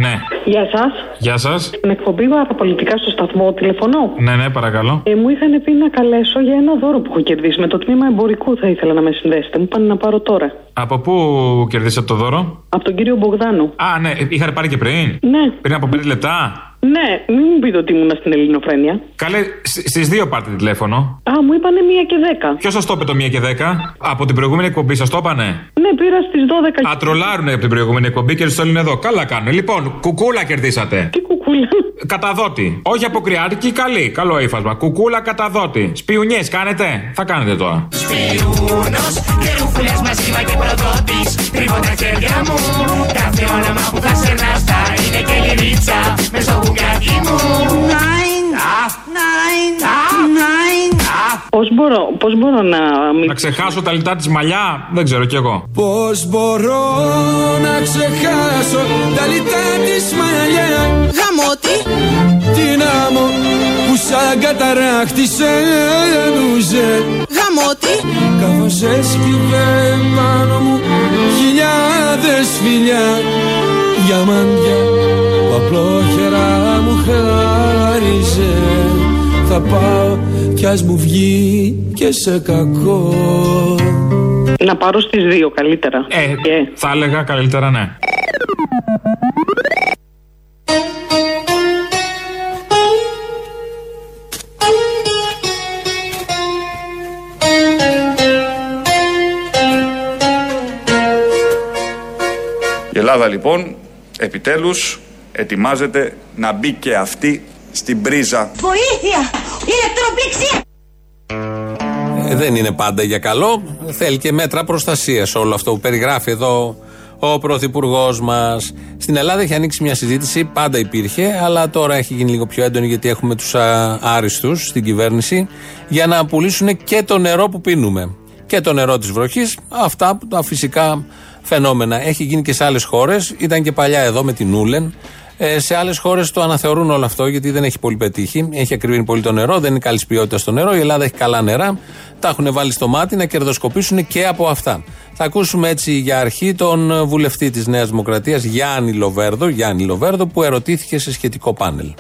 Ναι. Γεια σας. Γεια σας. Την εκπομπή παραπολιτικά στο σταθμό τηλεφωνώ. Ναι, ναι, παρακαλώ. Ε, μου είχαν πει να καλέσω για ένα δώρο που έχω κερδίσει. Με το τμήμα εμπορικού θα ήθελα να με συνδέσετε. Μου είπαν να πάρω τώρα. Από πού κερδίσατε το δώρο; Από τον κύριο Μπογδάνου. Α, ναι, είχατε πάρει και πριν. Ναι. Πριν από 5 λεπτά. Ναι, μην μου πείτε ότι ήμουν στην Ελληνοφρένεια. Καλέ, στις δύο πάρτε τηλέφωνο. Α, μου είπανε μία και δέκα. Ποιος σας το είπε το 1 και 10? Από την προηγούμενη εκπομπή σας το είπανε; Ναι, πήρα στις 12. Α, τρολάρουνε από την προηγούμενη εκπομπή και τους στέλνουν εδώ. Καλά κάνουν. Λοιπόν, κουκούλα κερδίσατε. Τι κουκούλα. Καταδότη. Όχι αποκριάτικη, καλή. Καλό ύφασμα. Κουκούλα καταδότη. Σπιουνιές κάνετε. Θα κάνετε τώρα. Σπιούνος και ρούφουλες μαζίμα και προδότης Τρίβω τα χέρια μου Κάθε όνομα που θα σερνάς θα είναι και λυρίτσα Μες στο μπουκάκι μου. Nine, nine, nine Πώς μπορώ, πώς μπορώ να μην... Να ξεχάσω τα λιτά της μαλλιά, δεν ξέρω κι εγώ. Πώς μπορώ να ξεχάσω τα λιτά της μαλλιά; Γαμώτη. Την άμμο που σαν καταράχτη σε ένουζε Γαμώτη Καθώς έσκυβε πάνω μου χιλιάδες φιλιά Διαμάντια που απλόχερα μου χάριζε Θα πάω κι ας μου βγει και σε κακό Να πάρω στις δύο καλύτερα. Ε, θα έλεγα καλύτερα ναι. Η Ελλάδα λοιπόν επιτέλους ετοιμάζεται να μπει και αυτή στην πρίζα. Βοήθεια! Ηλεκτροπληξία! Ε, δεν είναι πάντα για καλό. Θέλει και μέτρα προστασίας όλο αυτό που περιγράφει εδώ ο πρωθυπουργός μας. Στην Ελλάδα έχει ανοίξει μια συζήτηση, πάντα υπήρχε, αλλά τώρα έχει γίνει λίγο πιο έντονη γιατί έχουμε τους άριστους στην κυβέρνηση για να πουλήσουν και το νερό που πίνουμε. Και το νερό της βροχής, αυτά τα φυσικά φαινόμενα. Έχει γίνει και σε άλλες χώρες, ήταν και παλιά εδώ με την Ούλεν. Ε, σε άλλες χώρες το αναθεωρούν όλο αυτό γιατί δεν έχει πολύ πετύχει. Έχει ακριβήνει πολύ το νερό, δεν είναι καλής ποιότητας το νερό. Η Ελλάδα έχει καλά νερά. Τα έχουν βάλει στο μάτι να κερδοσκοπήσουν και από αυτά. Θα ακούσουμε έτσι για αρχή τον βουλευτή της Νέας Δημοκρατίας, Γιάννη Λοβέρδο, Γιάννη Λοβέρδο, που ερωτήθηκε σε σχετικό πάνελ.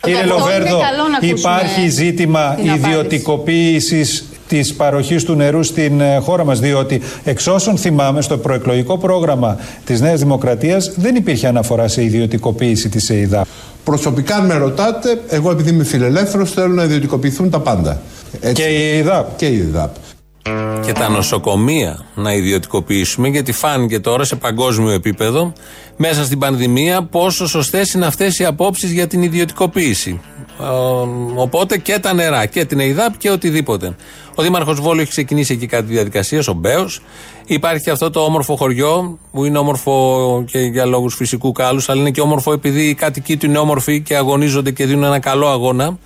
Κύριε Αυτό είναι Λοβέρδο, καλό να ακούσουμε υπάρχει ζήτημα την απάντηση. ιδιωτικοποίησης της παροχής του νερού στην ε, χώρα μας. Διότι, εξ όσων θυμάμαι, στο προεκλογικό πρόγραμμα της Νέας Δημοκρατίας δεν υπήρχε αναφορά σε ιδιωτικοποίηση της ΕΙΔΑ. Προσωπικά, αν με ρωτάτε, εγώ επειδή είμαι φιλελεύθερος, θέλω να ιδιωτικοποιηθούν τα πάντα. Και η ΕΙΔΑΠ. Και η ΕΙΔΑΠ. Και τα νοσοκομεία να ιδιωτικοποιήσουμε, γιατί φάνηκε τώρα σε παγκόσμιο επίπεδο, μέσα στην πανδημία, πόσο σωστές είναι αυτές οι απόψεις για την ιδιωτικοποίηση. Ε, οπότε και τα νερά και την ΕΙΔΑΠ και οτιδήποτε. Ο Δήμαρχος Βόλου έχει ξεκινήσει εκεί κάτι διαδικασία, ο Μπέος. Υπάρχει και αυτό το όμορφο χωριό που είναι όμορφο και για λόγους φυσικού κάλους, αλλά είναι και όμορφο επειδή οι κάτοικοι του είναι όμορφοι και αγωνίζονται και δίνουν ένα καλό αγώνα.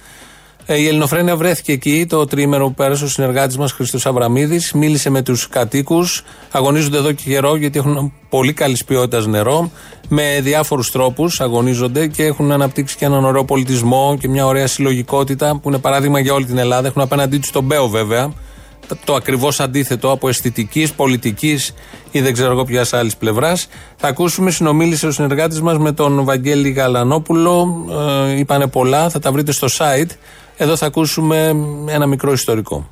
Ε, η Ελληνοφρένεια βρέθηκε εκεί το τρίμερο που πέρασε ο συνεργάτης μας Χριστός Αβραμίδης. Μίλησε με τους κατοίκους. Αγωνίζονται εδώ και καιρό γιατί έχουν πολύ καλής ποιότητας νερό. Με διάφορους τρόπους αγωνίζονται και έχουν αναπτύξει και έναν ωραίο πολιτισμό και μια ωραία συλλογικότητα που είναι παράδειγμα για όλη την Ελλάδα. Έχουν απέναντί τους τον Μπέο βέβαια. Το ακριβώς αντίθετο από αισθητικής, πολιτικής ή δεν ξέρω εγώ ποιας άλλης πλευράς. Θα ακούσουμε, συνομίλησε ο συνεργάτης μας με τον Βαγγέλη Γαλανόπουλο. Ε, είπανε πολλά, θα τα βρείτε στο site. Εδώ θα ακούσουμε ένα μικρό ιστορικό.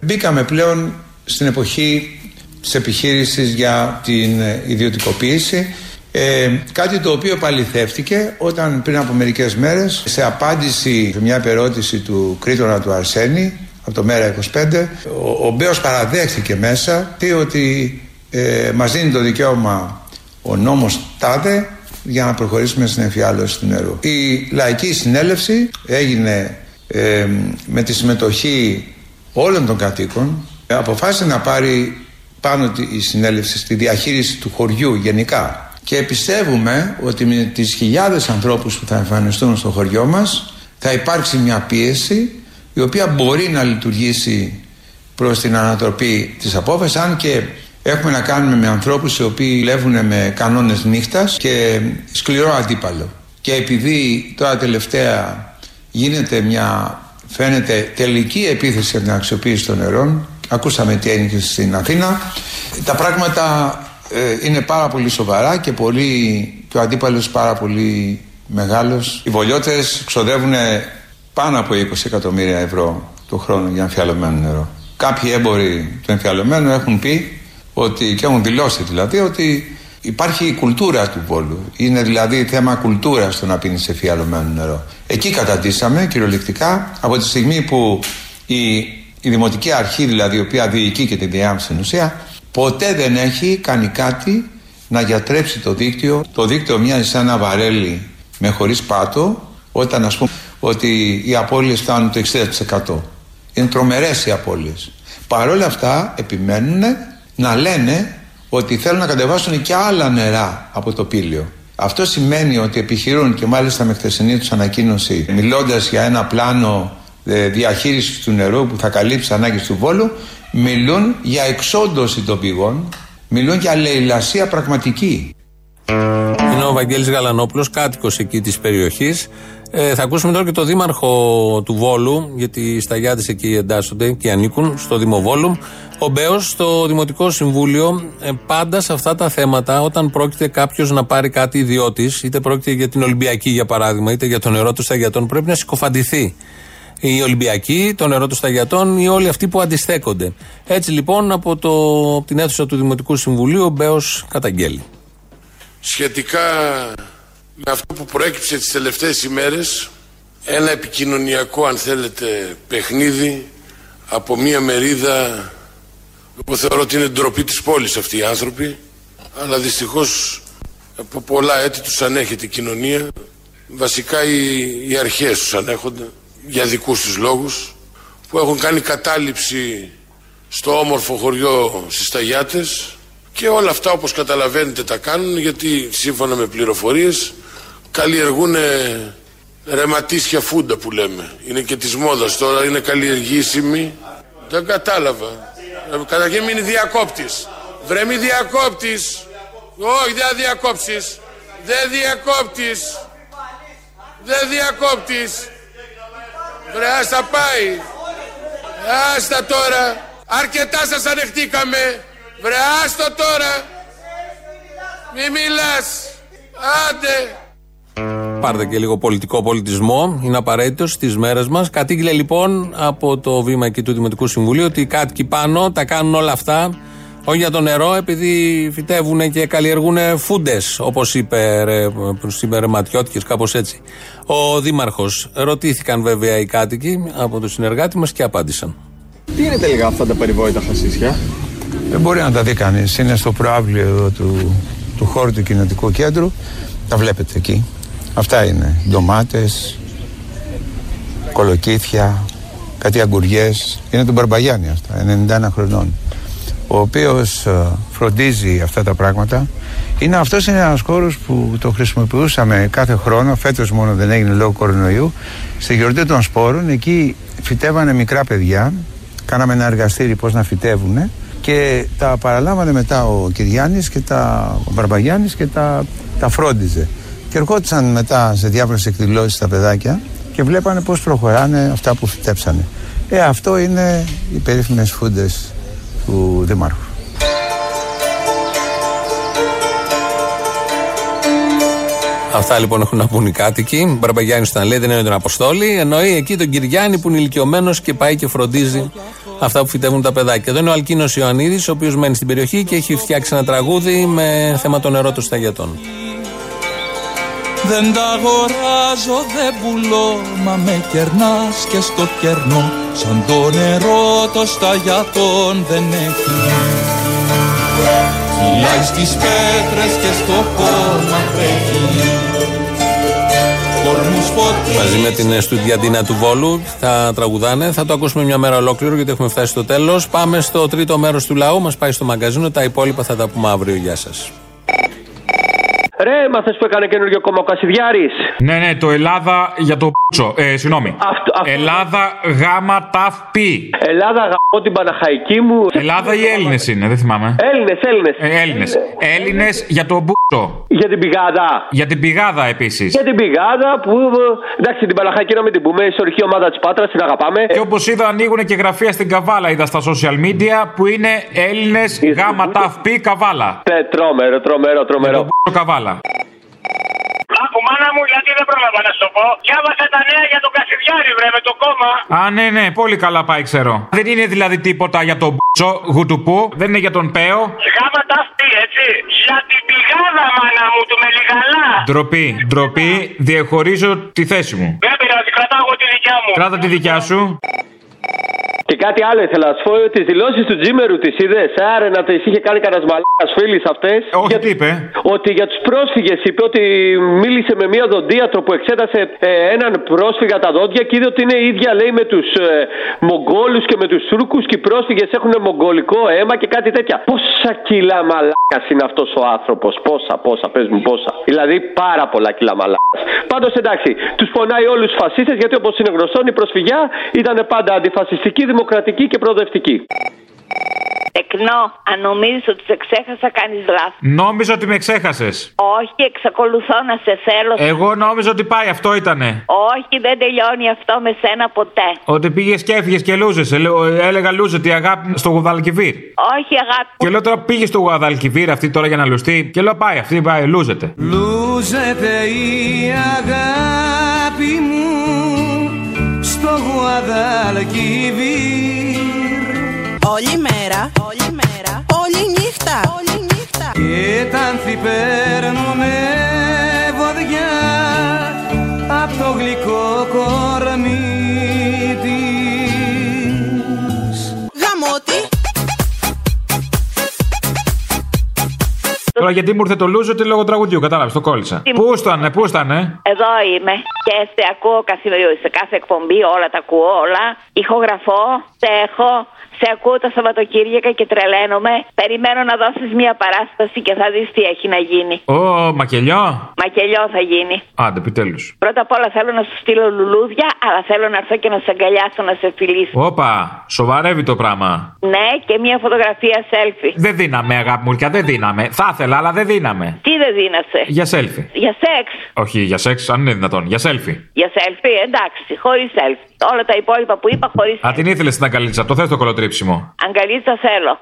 Μπήκαμε πλέον στην εποχή της επιχείρησης για την ιδιωτικοποίηση ε, κάτι το οποίο παληθεύτηκε όταν πριν από μερικές μέρες σε απάντηση σε μια ερώτηση του Κρήτονα του Αρσένη από το Μέρα 25 ο, ο Μπέος παραδέχθηκε μέσα ότι ε, μας δίνει το δικαίωμα ο νόμος τάδε για να προχωρήσουμε στην εμφιάλωση του νερού. Η λαϊκή συνέλευση έγινε ε, με τη συμμετοχή όλων των κατοίκων αποφάσισε να πάρει πάνω η συνέλευση στη διαχείριση του χωριού γενικά. Και πιστεύουμε ότι με τις χιλιάδες ανθρώπους που θα εμφανιστούν στο χωριό μας θα υπάρξει μια πίεση η οποία μπορεί να λειτουργήσει προς την ανατροπή της απόφασης αν και έχουμε να κάνουμε με ανθρώπους οι οποίοι λεύουν με κανόνες νύχτας και σκληρό αντίπαλο. Και επειδή τώρα τελευταία γίνεται μια φαίνεται τελική επίθεση για την αξιοποίηση των νερών. Ακούσαμε τι έγινε στην Αθήνα. Τα πράγματα ε, είναι πάρα πολύ σοβαρά και, πολύ, και ο αντίπαλος πάρα πολύ μεγάλος. Οι βολιώτες ξοδεύουν πάνω από 20 εκατομμύρια ευρώ το χρόνο για εμφιαλωμένο νερό. Κάποιοι έμποροι του εμφιαλωμένου έχουν πει ότι, και έχουν δηλώσει δηλαδή ότι Υπάρχει η κουλτούρα του Βόλου. Είναι δηλαδή θέμα κουλτούρας το να πίνεις σε φιαλωμένο νερό. Εκεί καταντήσαμε κυριολεκτικά από τη στιγμή που η, η Δημοτική Αρχή, δηλαδή η οποία διοικεί και τη διάμεση στην ουσία, ποτέ δεν έχει κάνει κάτι να γιατρέψει το δίκτυο. Το δίκτυο μοιάζει σαν ένα βαρέλι με χωρίς πάτο, όταν ας πούμε ότι οι απώλειες φτάνουν το 60%. Είναι τρομερές οι απώλειες. Παρ' όλα αυτά επιμένουν να λένε ότι θέλουν να κατεβάσουν και άλλα νερά από το πύλιο. Αυτό σημαίνει ότι επιχειρούν και μάλιστα με χθεσινή τους ανακοίνωση, μιλώντας για ένα πλάνο ε, διαχείρισης του νερού που θα καλύψει ανάγκες του βόλου, μιλούν για εξόντωση των πηγών, μιλούν για λαιλασία πραγματική. Είναι ο Βαγγέλης Γαλανόπουλος, κάτοικος εκεί της περιοχής. Ε, θα ακούσουμε τώρα και το δήμαρχο του Βόλου, γιατί οι σταγιάτε εκεί εντάσσονται και ανήκουν στο Δημοβόλου. Ο Μπέος στο Δημοτικό Συμβούλιο, ε, πάντα σε αυτά τα θέματα, όταν πρόκειται κάποιος να πάρει κάτι ιδιώτης, είτε πρόκειται για την Ολυμπιακή για παράδειγμα, είτε για το νερό του σταγιατών, πρέπει να συκοφαντηθεί. Οι Ολυμπιακοί, το νερό του σταγιατών ή όλοι αυτοί που αντιστέκονται. Έτσι λοιπόν από, το, από την αίθουσα του Δημοτικού Συμβουλίου ο Μπέος καταγγέλει. Σχετικά με αυτό που προέκυψε τις τελευταίες ημέρες ένα επικοινωνιακό αν θέλετε παιχνίδι από μια μερίδα εγώ θεωρώ ότι είναι ντροπή της πόλης αυτοί οι άνθρωποι αλλά δυστυχώς από πολλά έτη τους ανέχεται η κοινωνία βασικά οι, οι αρχές τους ανέχονται για δικούς τους λόγους που έχουν κάνει κατάληψη στο όμορφο χωριό στις Ταγιάτες και όλα αυτά όπως καταλαβαίνετε τα κάνουν γιατί σύμφωνα με πληροφορίες καλλιεργούν ρεματίσια φούντα που λέμε. Είναι και της μόδας τώρα, είναι καλλιεργήσιμη. Δεν κατάλαβα. Ε, καταρχήν μην είναι διακόπτης. Βρε μη διακόπτης. Όχι δεν διακόψεις. Δεν διακόπτης. Δεν διακόπτης. Βρε άστα πάει. Άστα τώρα. Αρκετά σας ανεχτήκαμε. Βρε άστο τώρα. Μη μιλάς. Άντε. Πάρτε και λίγο πολιτικό πολιτισμό, είναι απαραίτητο στις μέρες μας. Κατήγγειλε λοιπόν από το βήμα εκεί του Δημοτικού Συμβουλίου ότι οι κάτοικοι πάνω τα κάνουν όλα αυτά όχι για το νερό, επειδή φυτεύουν και καλλιεργούν φούντες, όπως είπε, ρε, είπε ρε Ματιώτικες, κάπως έτσι. Ο Δήμαρχος. Ρωτήθηκαν βέβαια οι κάτοικοι από το συνεργάτη μας και απάντησαν. Τι είναι τελικά αυτά τα περιβόητα χασίσια; Δεν μπορεί να τα δει κανείς. Είναι στο προάβλιο εδώ του, του χώρου του κοινοτικού κέντρου. Τα βλέπετε εκεί. Αυτά είναι. Ντομάτες, κολοκύθια, κάτι αγκουριές. Είναι τον Μπαρμπαγιάννη αυτά, 91 χρονών. Ο οποίος φροντίζει αυτά τα πράγματα. Είναι αυτός είναι ένας χώρος που το χρησιμοποιούσαμε κάθε χρόνο, φέτος μόνο δεν έγινε λόγω κορονοϊού, στη γιορτή των σπόρων, εκεί φυτεύανε μικρά παιδιά, κάναμε ένα εργαστήρι πώς να φυτεύουν και τα παραλάμβανε μετά ο Κυριάννης και τα, ο Μπαρμπαγιάννης και τα, τα φρόντιζε. Και ερχόντουσαν μετά σε διάφορες εκδηλώσεις τα παιδάκια και βλέπανε πώς προχωράνε αυτά που φυτέψανε. Ε, αυτό είναι οι περίφημες φούντες του Δημάρχου. Αυτά λοιπόν έχουν να πούν οι κάτοικοι. Μπαρμπαγιάννης όταν λέει δεν είναι τον Αποστόλη. Εννοεί εκεί τον Κυριάννη που είναι ηλικιωμένος και πάει και φροντίζει αυτά που φυτεύουν τα παιδάκια. Εδώ είναι ο Αλκίνος Ιωαννίδης, ο οποίος μένει στην περιοχή και έχει φτιάξει ένα τραγούδι με θέμα το νερό των σταγιατών. Δεν τα αγοράζω, δεν πουλώ, μα με κερνάς και στο κερνό Σαν το νερό το σταγιατών δεν έχει Κυλάει στις πέτρες και στο κόμμα τρέχει Μαζί με την Στουδιαντίνα του Βόλου θα τραγουδάνε. Θα το ακούσουμε μια μέρα ολόκληρο γιατί έχουμε φτάσει στο τέλος. Πάμε στο τρίτο μέρος του λαού. Μας πάει στο μαγκαζίνο. Τα υπόλοιπα θα τα πούμε αύριο. Γεια σας. Ρε, μάθε που έκανε καινούριο κόμμα ο Κασιδιάρης; Ναι, ναι, το Ελλάδα για το πούτσο. Ε, συγγνώμη. Ελλάδα γάμα ταφ πι. Ελλάδα γαμώ την Παναχαϊκή μου. Ελλάδα ή Έλληνες είναι, δεν θυμάμαι. Έλληνες, Έλληνες. Ε, Έλληνες. Έλληνες για το μπούτσο. Για την πηγάδα. Για την πηγάδα επίσης. Για την πηγάδα που. Εντάξει, την Παναχαϊκή να μην την πούμε. Ιστορική ομάδα της Πάτρας, την αγαπάμε. Και όπως είδα, ανοίγουν και γραφεία στην Καβάλα, είδα στα social media που είναι Έλληνες γάμα ταφ πι Καβάλα. Ναι, τρόμερο, τρομερό, τρομερό. Καβάλα. Άκου μάνα μου, γιατί δεν πρόλαβα να σου το πω. Διάβασα τα νέα για τον Κασιδιάρη, βρε, με το κόμμα. Α, ναι, ναι, πολύ καλά πάει, ξέρω. Δεν είναι δηλαδή τίποτα για τον μπτσο γουτουπού, δεν είναι για τον Πέο. Γάμα τα αυτή, έτσι. Για την πηγάδα, μάνα μου, του Μελιγαλά. Ντροπή, ντροπή, διαχωρίζω τη θέση μου. Δεν πειράζει, κρατάω εγώ τη δικιά μου. Κράτα τη δικιά σου. Και κάτι άλλο ήθελα να σου πω, τις δηλώσεις του Τζίμερου τις είδες. Άρε να τις είχε κάνει κανένας μαλάκας φίλης αυτές. Όχι, τι είπε; Ότι για τους πρόσφυγες είπε ότι μίλησε με μία δοντίατρο που εξέτασε ε, έναν πρόσφυγα τα δόντια και είδε ότι είναι ίδια λέει με τους ε, Μογγόλους και με τους Τούρκου και οι πρόσφυγες έχουν μογγολικό αίμα και κάτι τέτοια. Πόσα κιλά μαλάκας είναι αυτός ο άνθρωπος, πόσα, πόσα, πες μου πόσα. Δηλαδή πάρα πολλά κιλά μαλάκας. Πάντως εντάξει, τους πονάει όλους του φασίστες γιατί όπως είναι γνωστό η προσφυγιά ήταν πάντα αντιφασιστική, δημοκρατική και προοδευτική. Τεκνό, αν νομίζεις ότι σε ξέχασα, κάνεις λάθος. Νόμιζα ότι με ξέχασες. Όχι, εξακολουθώ να σε θέλω. Εγώ νόμιζα ότι πάει, αυτό ήτανε. Όχι, δεν τελειώνει αυτό με σένα ποτέ. Ότι πήγες και έφυγες και λούζες. Έλεγα λούζε τη αγάπη στο Γουδαλκιβίρ. Όχι, αγάπη. Και λέω τώρα πήγες στο Γουδαλκιβίρ αυτή τώρα για να λουστεί. Και λέω πάει, αυτή πάει, λούζεται. Λούζεται η αγάπη μου στο Γουαδαλκιβίρ Όλη μέρα, όλη μέρα, όλη νύχτα, όλη νύχτα. Και τα άνθη παίρνουνε βοδιά απ' το γλυκό κορμί Τώρα γιατί μου ήρθε το λούζο ότι λόγω τραγουδιού, κατάλαβες, το κόλλησα. Τι- Πού ήταν, πού ήταν, Εδώ είμαι και σε ακούω καθημερινά, σε κάθε εκπομπή, όλα τα ακούω, όλα. Ηχογραφώ, σε έχω, σε ακούω τα Σαββατοκύριακα και τρελαίνομαι. Περιμένω να δώσεις μια παράσταση και θα δεις τι έχει να γίνει. Ω, μακελιό. Μακελιό θα γίνει. Άντε, επιτέλους. Πρώτα απ' όλα θέλω να σου στείλω λουλούδια, αλλά θέλω να έρθω και να σε αγκαλιάσω να σε φιλήσω. Όπα, σοβαρεύει το πράγμα. Ναι, και μια φωτογραφία selfie. Δεν δίναμε, αγάπη μου, δεν δίναμε. Θα ήθελα, αλλά δεν δίναμε. Τι δεν δίνασε; Για selfie. Για σεξ. Όχι, για σεξ, αν είναι δυνατόν. Για selfie. Για selfie, εντάξει, χωρίς selfie. Όλα τα υπόλοιπα που είπα χωρίς Α, την ήθελες στην αγκαλίτσα, το θες το κολοτρίψιμο. Αγκαλίτσα θέλω.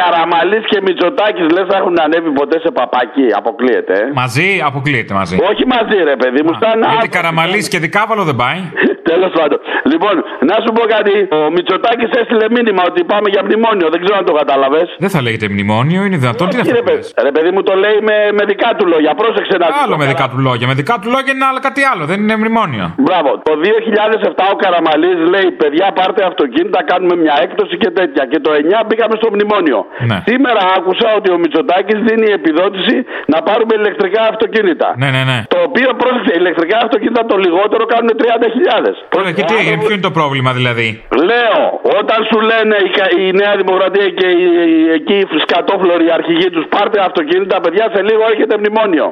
Καραμαλής και Μητσοτάκης λες θα έχουν ανέβει ποτέ σε παπάκι. Αποκλείεται. ε. Μαζί, αποκλείεται μαζί. Όχι μαζί, ρε παιδί μου. Στα Γιατί καραμαλής και δικάβαλο δεν πάει; [laughs] Τέλος πάντων. Λοιπόν, να σου πω κάτι. Ο Μητσοτάκης έστειλε μήνυμα ότι πάμε για μνημόνιο. Δεν ξέρω αν το κατάλαβες. Δεν θα λέγεται μνημόνιο, είναι δυνατόν. Τι είναι αυτό. που λες; Ρε παιδί μου το λέει με, με δικά του λόγια. Πρόσεξε να Άλλο με δικά του λόγια. Με δικά του λόγια είναι άλλο κάτι άλλο. Δεν είναι μνημόνιο. Μπράβο. Το 2007 ο Καραμαλής λέει: Παιδιά, πάρτε αυτοκίνητα, κάνουμε μια έκπτωση και τέτοια. Και το 9 πήγαμε στο μνημόνιο. Ναι. Σήμερα άκουσα ότι ο Μητσοτάκης δίνει επιδότηση να πάρουμε ηλεκτρικά αυτοκίνητα. Ναι, ναι, ναι. Το οποίο, πρόσεξε, ηλεκτρικά αυτοκίνητα το λιγότερο κάνουν 30.000. Τώρα και τι έγινε, ποιο είναι το πρόβλημα δηλαδή; Λέω, όταν σου λένε η, κα- η Νέα Δημοκρατία και οι, οι- εκεί οι σκατόφλωροι αρχηγοί τους πάρτε αυτοκίνητα, παιδιά, σε λίγο έχετε μνημόνιο.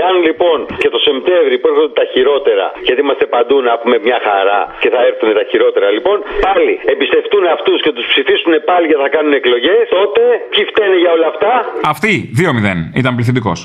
Εάν λοιπόν και το Σεπτέμβρη που έρχονται τα χειρότερα, γιατί είμαστε παντού να έχουμε μια χαρά και θα έρθουν τα χειρότερα λοιπόν, πάλι εμπιστευτούν αυτούς και τους ψηφίσουν πάλι για να κάνουν εκλογές, τότε ποιοι φταίνε για όλα αυτά; Αυτή, 2-0. Ήταν πληθυντικός.